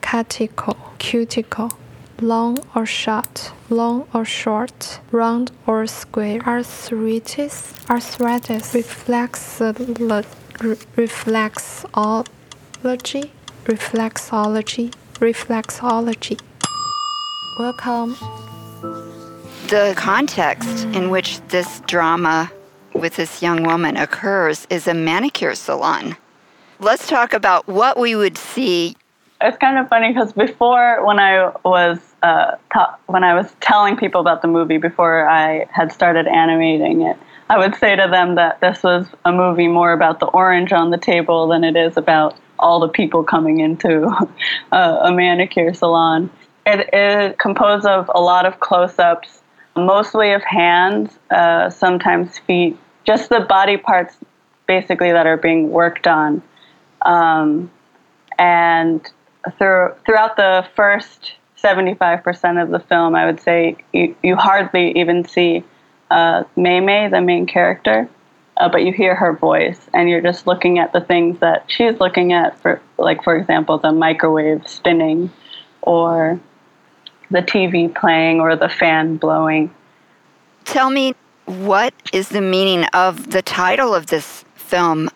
Cuticle, cuticle, long or short, long or short, round or square, arthritis, arthritis, reflexology, reflexology, reflexology, reflexology. Welcome. The context in which this drama with this young woman occurs is a manicure salon. Let's talk about what we would see. It's kind of funny because before, when I was uh, ta- when I was telling people about the movie before I had started animating it, I would say to them that this was a movie more about the orange on the table than it is about all the people coming into a, a manicure salon. It is composed of a lot of close-ups, mostly of hands, uh, sometimes feet, just the body parts basically that are being worked on. Um, and through, throughout the first 75% of the film, I would say you, you hardly even see uh, Mei Mei, the main character, uh, but you hear her voice, and you're just looking at the things that she's looking at, for, like, for example, the microwave spinning, or the TV playing, or the fan blowing. Tell me, what is the meaning of the title of this film,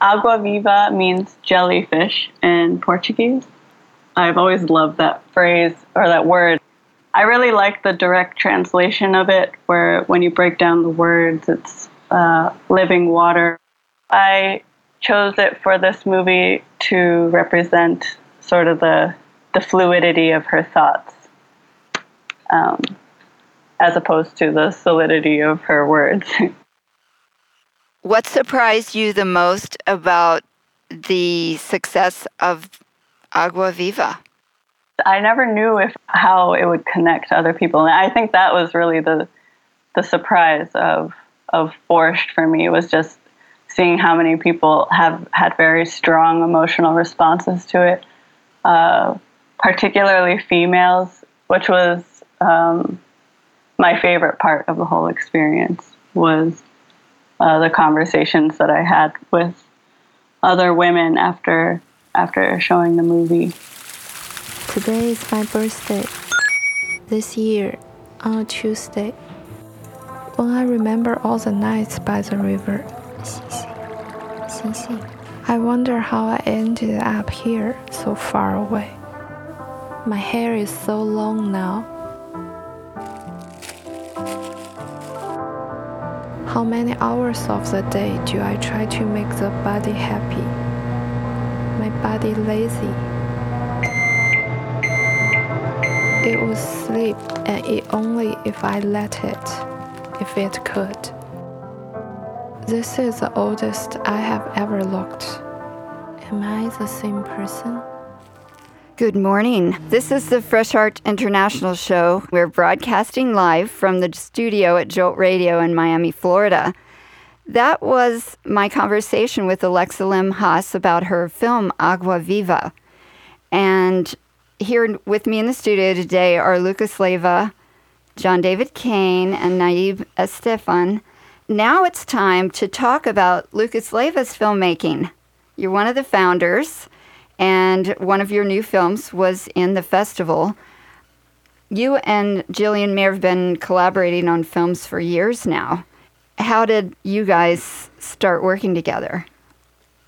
Agua viva means jellyfish in Portuguese. I've always loved that phrase or that word. I really like the direct translation of it, where when you break down the words, it's uh, living water. I chose it for this movie to represent sort of the, the fluidity of her thoughts, um, as opposed to the solidity of her words. What surprised you the most about the success of Agua Viva? I never knew if how it would connect to other people, and I think that was really the the surprise of of Borscht for me was just seeing how many people have had very strong emotional responses to it, uh, particularly females, which was um, my favorite part of the whole experience. Was uh, the conversations that I had with other women after after showing the movie. Today is my birthday. This year, on a Tuesday, when I remember all the nights by the river, I wonder how I ended up here so far away. My hair is so long now. How many hours of the day do I try to make the body happy? My body lazy. It would sleep and eat only if I let it, if it could. This is the oldest I have ever looked. Am I the same person? Good morning. This is the Fresh Art International Show. We're broadcasting live from the studio at Jolt Radio in Miami, Florida. That was my conversation with Alexa Lim Haas about her film Agua Viva. And here with me in the studio today are Lucas Leyva, John David Kane, and Nayib Estefan. Now it's time to talk about Lucas Leyva's filmmaking. You're one of the founders and one of your new films was in the festival. You and Jillian Mayer have been collaborating on films for years now. How did you guys start working together?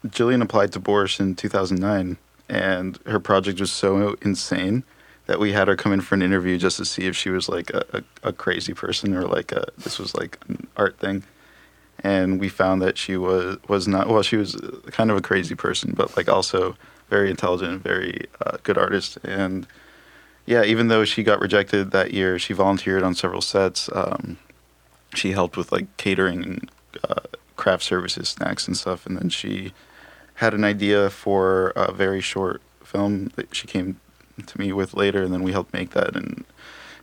Jillian applied to Borscht in 2009, and her project was so insane that we had her come in for an interview just to see if she was like a, a, a crazy person or like a, this was like an art thing. And we found that she was was not well. She was kind of a crazy person, but like also very intelligent, very uh, good artist. And yeah, even though she got rejected that year, she volunteered on several sets. Um, she helped with like catering and uh, craft services, snacks and stuff. And then she had an idea for a very short film that she came to me with later, and then we helped make that, and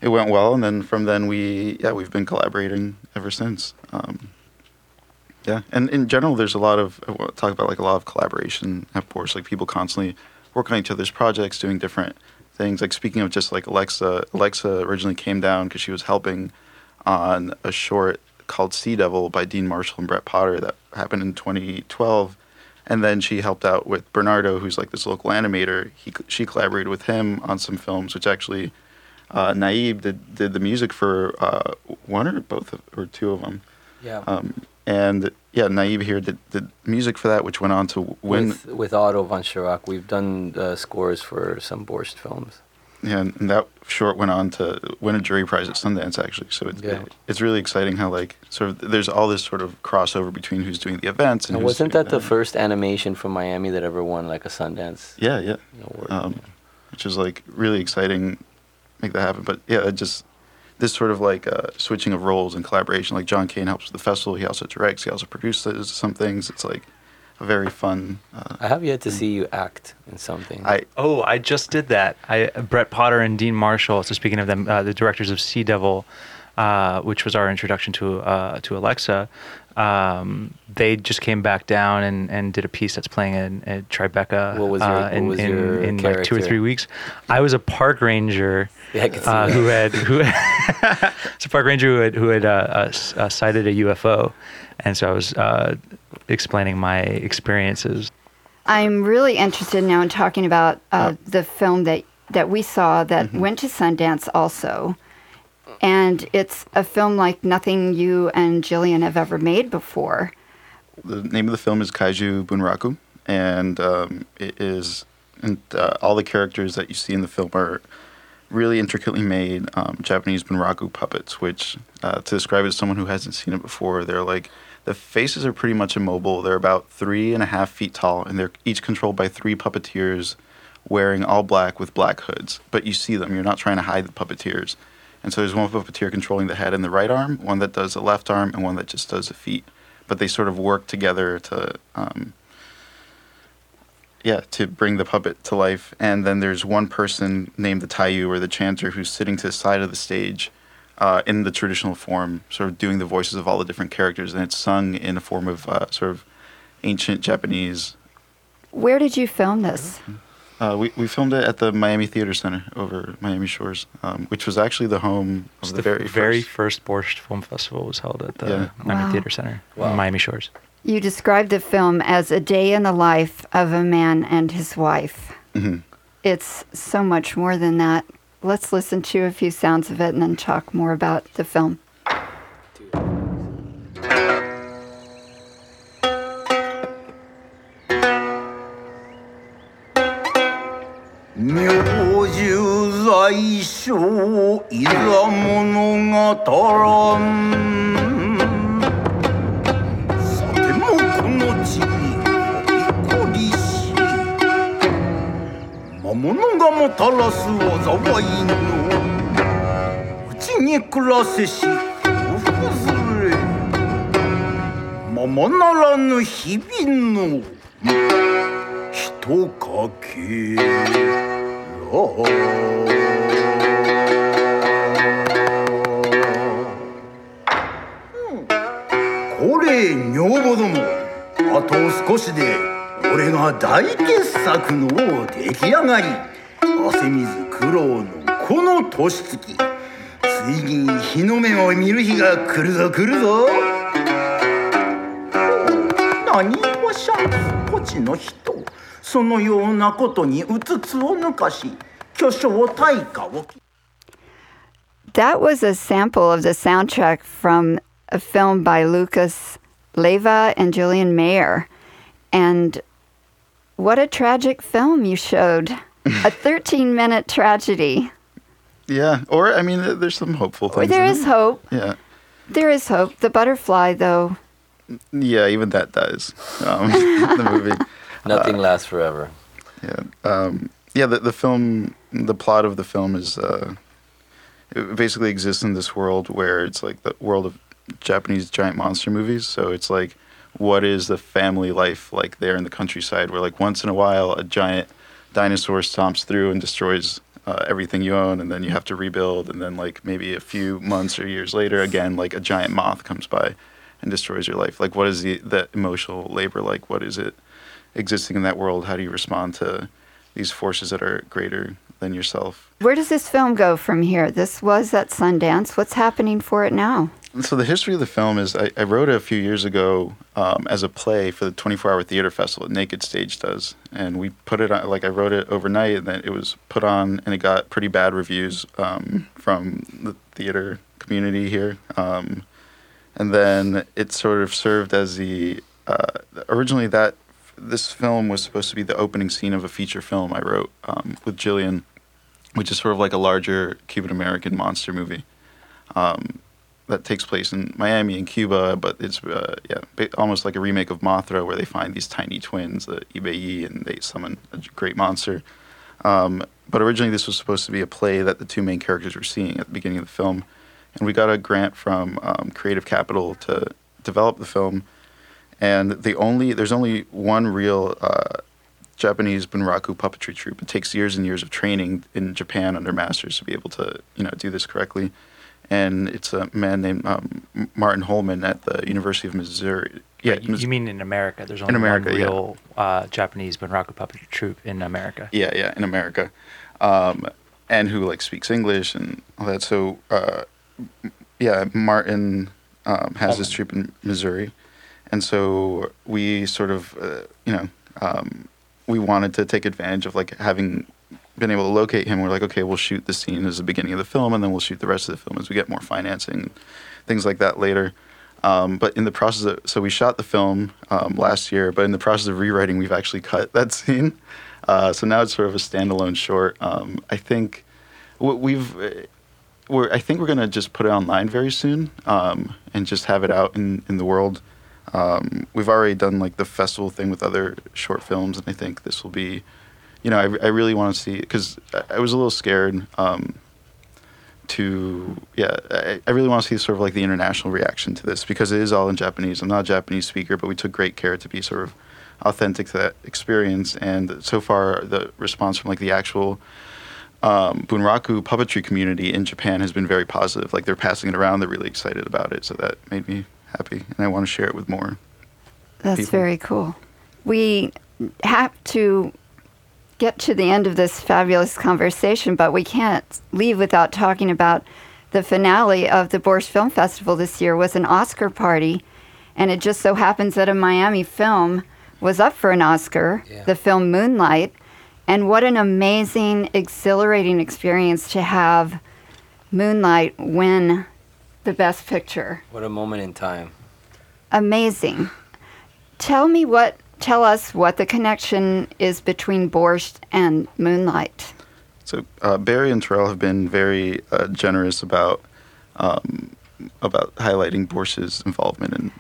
it went well. And then from then we yeah we've been collaborating ever since. Um, yeah, and in general, there's a lot of talk about like a lot of collaboration. Of course, like people constantly work on each other's projects, doing different things. Like speaking of just like Alexa, Alexa originally came down because she was helping on a short called Sea Devil by Dean Marshall and Brett Potter that happened in 2012. And then she helped out with Bernardo, who's like this local animator. He she collaborated with him on some films, which actually uh, Nayib did did the music for uh, one or both of, or two of them. Yeah. Um, and yeah, Nayib here did, did music for that, which went on to win. With, with Otto von Schirach, we've done uh, scores for some Borscht films. Yeah, and, and that short went on to win a jury prize at Sundance, actually. So it's Yeah. it, it's really exciting how like sort of there's all this sort of crossover between who's doing the events and, And wasn't that the first animation from Miami that ever won like a Sundance? Yeah, yeah. award? Um, which is like really exciting, make that happen. But yeah, it just this sort of like uh, switching of roles and collaboration. Like John Kane helps with the festival. He also directs. He also produces some things. It's like a very fun. Uh, I have yet to see you act in something. I Oh, I just did that. I Brett Potter and Dean Marshall. So speaking of them, uh, the directors of Sea Devil, uh, which was our introduction to uh, to Alexa. Um, they just came back down and, and did a piece that's playing in, at Tribeca What was your- uh, what in, was in, your in like two or three weeks. I was a park ranger Yeah, I could see uh, who had who it's a park ranger who had who had uh, uh, uh, sighted a UFO, and so I was uh, explaining my experiences. I'm really interested now in talking about uh, the film that, that we saw that went to Sundance also. And it's a film like nothing you and Jillian have ever made before. the name of the film is Kaiju Bunraku, and um, it is and uh, all the characters that you see in the film are really intricately made um, Japanese Bunraku puppets. Which, uh, to describe it as someone who hasn't seen it before, they're like the faces are pretty much immobile. They're about three and a half feet tall, and they're each controlled by three puppeteers wearing all black with black hoods. But you see them. You're not trying to hide the puppeteers. And so there's one puppeteer controlling the head and the right arm, one that does the left arm, and one that just does the feet. But they sort of work together to, um, yeah, to bring the puppet to life. And then there's one person named the Taiyu or the chanter who's sitting to the side of the stage uh, in the traditional form, sort of doing the voices of all the different characters. And it's sung in a form of uh, sort of ancient Japanese. Where did you film this? Uh, we, we filmed it at the Miami Theater Center over Miami Shores, um, which was actually the home of the, very very first. first Borscht Film Festival was held at the Yeah. Miami Wow. Theater Center Wow. Miami Shores. You described the film as a day in the life of a man and his wife. Mhm. It's so much more than that. Let's listen to a few sounds of it and then talk more about the film. 明在所いざ物が足らんさてもこの地に誇りし魔物がもたらす災いの。うちに暮らせし幸福ずれ。ままならぬ日々の。人かけら。これ女房どもあと少しで俺が大傑作の出来上がり。汗水苦労のこの年月。ついに日の目を見る日が来るぞ来るぞ。何わしゃ土地の人。そのようなことにうつつを抜かし巨匠大化を。That was a sample of the soundtrack from a film by Lucas Leyva and Jillian Mayer. And what a tragic film you showed. a 13 minute tragedy. Yeah, or I mean, there's some hopeful things. There in is it. hope. Yeah, There is hope. The butterfly, though, yeah, even that dies. Um, the movie. Nothing lasts forever. Yeah, um, yeah. The the film, the plot of the film is uh, it basically exists in this world where it's like the world of Japanese giant monster movies. So it's like, what is the family life like there in the countryside? Where like once in a while a giant dinosaur stomps through and destroys uh, everything you own, and then you have to rebuild, and then like maybe a few months or years later, again like a giant moth comes by and destroys your life. Like, what is the the emotional labor like? What is it existing in that world? How do you respond to these forces that are greater than yourself? where does this film go from here? This was at Sundance. What's happening for it now? So the history of the film is I, I wrote it a few years ago um, as a play for the 24 Hour Theater Festival that Naked Stage does, and we put it on. Like I wrote it overnight, and then it was put on, and it got pretty bad reviews um, from the theater community here. Um, and then it sort of served as the uh, originally that this film was supposed to be the opening scene of a feature film I wrote um, with Jillian, which is sort of like a larger Cuban American monster movie um, that takes place in Miami and Cuba, but it's uh, yeah almost like a remake of Mothra, where they find these tiny twins, the Ibeyi, and they summon a great monster. Um, but originally, this was supposed to be a play that the two main characters were seeing at the beginning of the film, and we got a grant from um, Creative Capital to develop the film. And the only there's only one real uh, Japanese bunraku puppetry troupe. It takes years and years of training in Japan under masters to be able to you know do this correctly. And it's a man named um, Martin Holman at the University of Missouri. Yeah, you, you mean in America? There's only In America, one yeah. real uh, Japanese Bunraku puppetry troupe in America. Yeah, yeah, in America, um, and who like speaks English and all that. So, uh, yeah, Martin um, has this troupe in Missouri, and so we sort of, uh, you know, um, we wanted to take advantage of like having been able to locate him. We're like, okay, we'll shoot the scene as the beginning of the film, and then we'll shoot the rest of the film as we get more financing, things like that later. Um, but in the process of, so we shot the film um, last year, but in the process of rewriting, we've actually cut that scene. Uh, so now it's sort of a standalone short. Um, I think we've, we're, I think we're gonna just put it online very soon um, and just have it out in, in the world. Um, we've already done like the festival thing with other short films, and I think this will be, you know, I, I really want to see because I, I was a little scared um, to yeah I, I really want to see sort of like the international reaction to this because it is all in japanese. I'm not a japanese speaker but we took great care to be sort of authentic to that experience. And so far the response from like the actual um, bunraku puppetry community in japan has been very positive. Like they're passing it around. They're really excited about it. So that made me happy. And i want to share it with more That's people. very cool. We have to get to the end of this fabulous conversation, but we can't leave without talking about the finale of the Borscht Film Festival this year was an Oscar party, and it just so happens that a Miami film was up for an Oscar, the film Moonlight, and what an amazing, exhilarating experience to have Moonlight win the Best Picture What a moment in time. amazing. Tell me what, tell us what the connection is between Borscht and Moonlight. So uh, Barry and Tarell have been very uh, generous about um, about highlighting Borscht's involvement in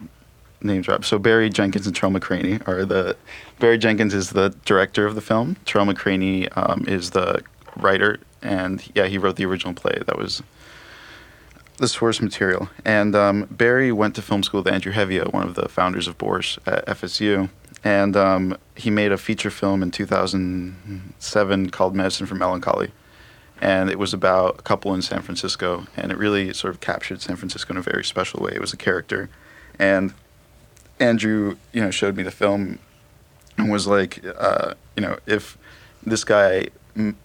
name drop. So Barry Jenkins and Tarell McCraney are the. Barry Jenkins is the director of the film. Tarell McCraney um, is the writer, and yeah, he wrote the original play. That was the source material. And um, Barry went to film school with Andrew Hevia, one of the founders of Borscht at FSU. And um, he made a feature film in 2007 called Medicine for Melancholy. And it was about a couple in San Francisco. And it really sort of captured San Francisco in a very special way. It was a character. And Andrew, you know, showed me the film and was like, uh, you know, if this guy m-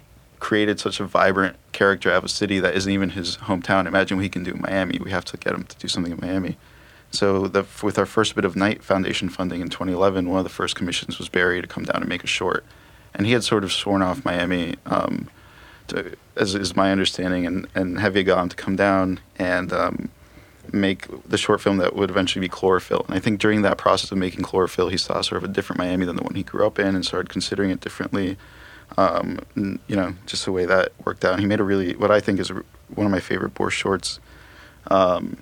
created such a vibrant character out of a city that isn't even his hometown. Imagine what he can do in Miami. We have to get him to do something in Miami. So the, with our first bit of Knight Foundation funding in 2011, one of the first commissions was Barry to come down and make a short, and he had sort of sworn off Miami, um, to, as is my understanding, and and him to come down and um, make the short film that would eventually be Chlorophyll. And I think during that process of making Chlorophyll, he saw sort of a different Miami than the one he grew up in, and started considering it differently um, you know, just the way that worked out. he made a really, what I think is a, one of my favorite Borscht shorts. Um,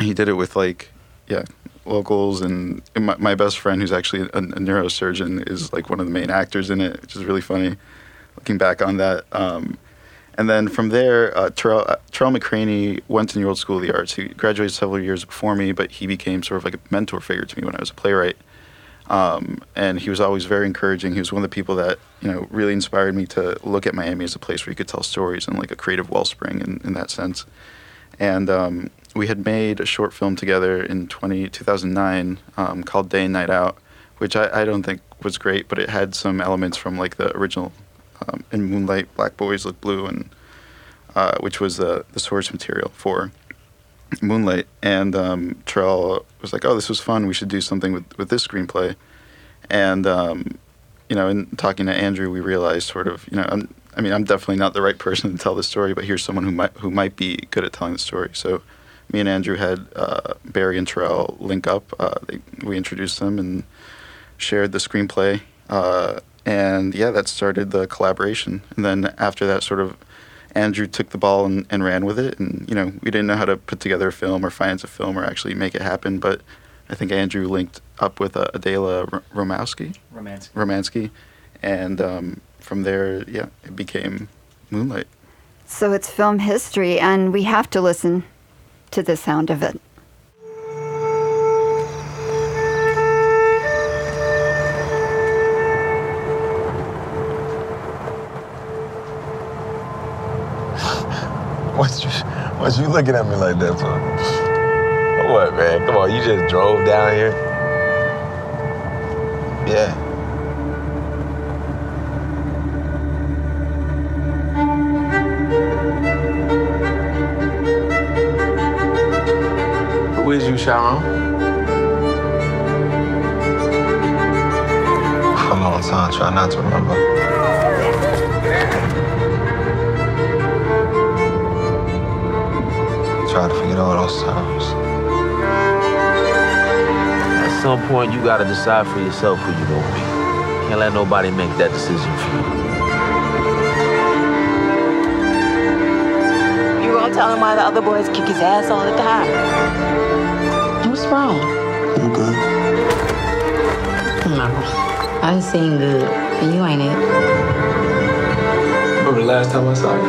he did it with like, yeah, locals and, my, my, best friend, who's actually a, a, neurosurgeon, is like one of the main actors in it, which is really funny. Looking back on that. Um, and then from there, uh, Tarell, uh, Tarell McCraney went to New World School of the Arts. He graduated several years before me, but he became sort of like a mentor figure to me when I was a playwright. Um, and he was always very encouraging. He was one of the people that you know really inspired me to look at Miami as a place where you could tell stories and like a creative wellspring in, in that sense. And um, we had made a short film together in 20, 2009 um, called Day and Night Out, which I, I, don't think was great, but it had some elements from like the original um, in Moonlight, Black Boys Look Blue, and uh, which was the the source material for Moonlight, and um, Tarell was like, "Oh, this was fun. We should do something with with this screenplay." And um, you know, in talking to Andrew, we realized sort of, you know, I'm, i mean, I'm definitely not the right person to tell the story, but here's someone who might who might be good at telling the story. So, me and Andrew had uh, Barry and Tarell link up. Uh, they, we introduced them and shared the screenplay, uh, and yeah, that started the collaboration. And then after that, sort of Andrew took the ball and, and ran with it. And, you know, we didn't know how to put together a film or finance a film or actually make it happen. But I think Andrew linked up with uh, Adela Romowski. Romanski. Romanski. And um, from there, yeah, it became Moonlight. So it's film history, and we have to listen to the sound of it. What's you, what's you looking at me like that for? What, man? Come on, you just drove down here? Yeah. Sharon? For a long time, try not to remember. try to forget all those times. At some point, you gotta decide for yourself who you're gonna be. Can't let nobody make that decision for you. You gonna tell him why the other boys kick his ass all the time? What's wrong? I'm good. No, I done seen good, and you ain't it. Remember the last time I saw you?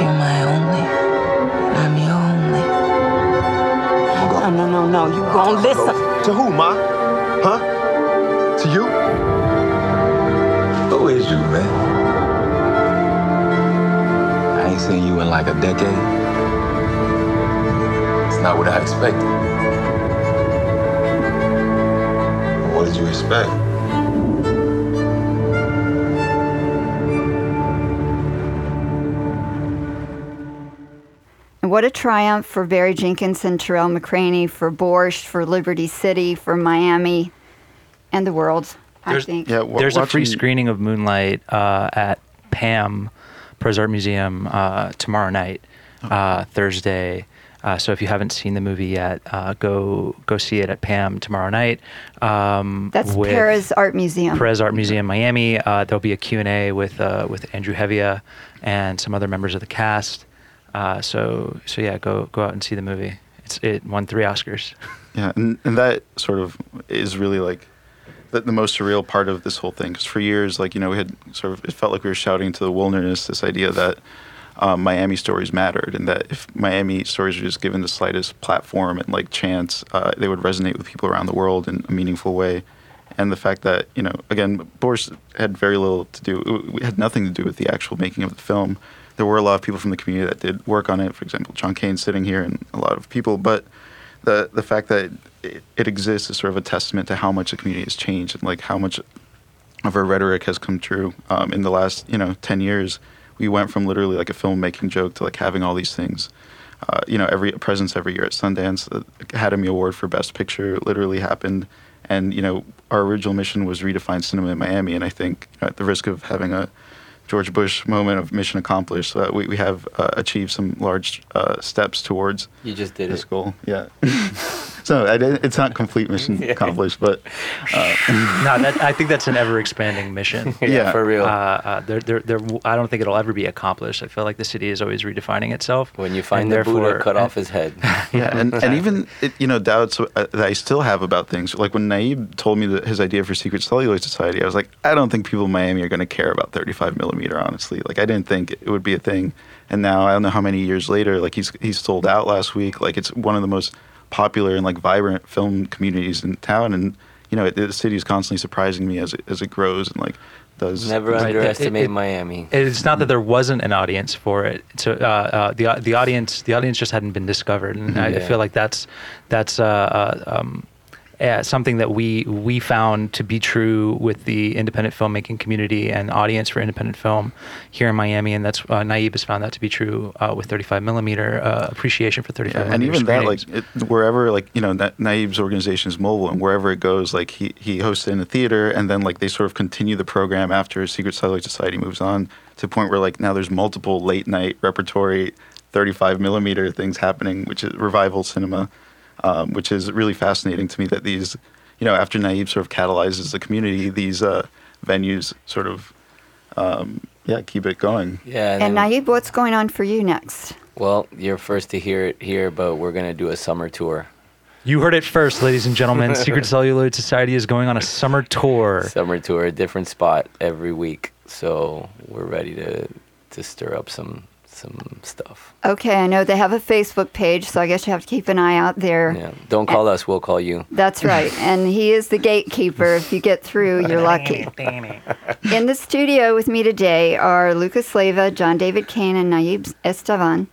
You're my only. I'm your only. Oh no, no, no, no. You gon' oh, listen. To who, Ma? Seen you in like a decade. It's not what I expected. What did you expect? And what a triumph for Barry Jenkins and Tarell McCraney, for Borscht, for Liberty City, for Miami, and the world, there's, I think. Yeah, w- There's a free screening of Moonlight uh, at PAM, Perez Art Museum, uh, tomorrow night, uh, Thursday. Uh, so if you haven't seen the movie yet, uh, go go see it at PAM tomorrow night. Um, That's with Perez Art Museum. Perez Art Museum, Miami. Uh, there'll be a Q&A with uh, with Andrew Hevia and some other members of the cast. Uh, so so yeah, go go out and see the movie. It's it won three Oscars. Yeah, and, and that sort of is really like the, the most surreal part of this whole thing. Because for years, like you know, we had sort of it felt like we were shouting to the wilderness this idea that um, Miami stories mattered, and that if Miami stories were just given the slightest platform and like chance, uh, they would resonate with people around the world in a meaningful way. And the fact that you know, again, Borscht had very little to do. It had nothing to do with the actual making of the film. There were a lot of people from the community that did work on it. For example, John Kane sitting here, and a lot of people, but the the fact that it, it, exists is sort of a testament to how much the community has changed and like how much of our rhetoric has come true. Um, in the last you know 10 years we went from literally like a filmmaking joke to like having all these things. Uh, you know every presence every year at sundance the academy award for best picture literally happened. And you know our original mission was redefine cinema in miami. And i think you know, at the risk of having a George Bush moment of mission accomplished. Uh, we, we have uh, achieved some large uh, steps towards you just did this it. goal. Yeah. so it's not complete mission accomplished, but uh, no, that, I think that's an ever expanding mission. yeah, yeah, for real. Uh, there, there, there, I don't think it'll ever be accomplished. I feel like the city is always redefining itself. When you find the Buddha, cut off his head. yeah, and, and even it, you know doubts uh, that I still have about things. Like when Nayib told me that his idea for Secret Celluloid Society, I was like, I don't think people in Miami are going to care about 35 millimeter. Honestly, like I didn't think it would be a thing. And now I don't know how many years later, like he's he's sold out last week. Like it's one of the most popular and like vibrant film communities in town. And you know, it, the city is constantly surprising me as it as it grows and like does. Never does underestimate it, it, Miami. It's not that there wasn't an audience for it. So uh, uh, the the audience the audience just hadn't been discovered, and I Yeah. feel like that's that's uh, uh, um, uh, something that we we found to be true with the independent filmmaking community and audience for independent film here in Miami, and that's uh, Nayib has found that to be true uh, with 35 millimeter uh, appreciation for 35 Yeah, and even that, like it, wherever, like you know, Na- Nayib's organization is mobile, and wherever it goes, like he he hosts it in a theater, and then like they sort of continue the program after Secret Celluloid Society moves on to the point where like now there's multiple late night repertory, 35 millimeter things happening, which is revival cinema, um, which is really fascinating to me that these, you know, after Nayib sort of catalyzes the community, these uh, venues sort of, um, yeah, keep it going. Yeah. And Nayib, what's going on for you next? Well, you're first to hear it here, but we're gonna do a summer tour. You heard it first, ladies and gentlemen. Secret Celluloid Society is going on a summer tour. Summer tour, a different spot every week. So we're ready to to stir up some some stuff. Okay, I know they have a Facebook page, so I guess you have to keep an eye out there. Yeah. Don't call us, we'll call you. That's right. And he is the gatekeeper. If you get through, you're lucky. In the studio with me today are Lucas Leyva, John David Kane, and Nayib Estefan.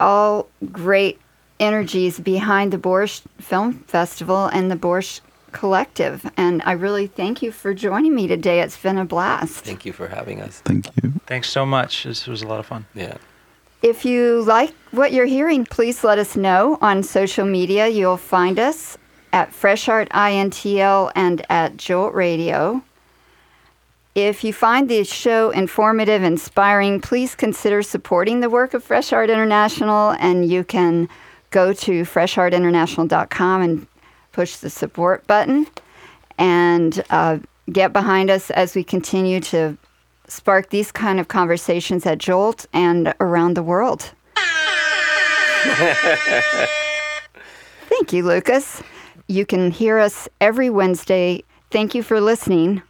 All great energies behind the Borscht Film Festival and the Borscht Collective. And I really thank you for joining me today. It's been a blast. Thank you for having us. Thank you. Thanks so much. This was a lot of fun. Yeah. If you like what you're hearing, please let us know on social media. You'll find us at Fresh Art INTL and at Jolt Radio. If you find this show informative, inspiring, please consider supporting the work of Fresh Art International, and you can go to freshartinternational.com and push the support button and uh, get behind us as we continue to spark these kind of conversations at Jolt and around the world. Thank you, Lucas. You can hear us every Wednesday. Thank you for listening.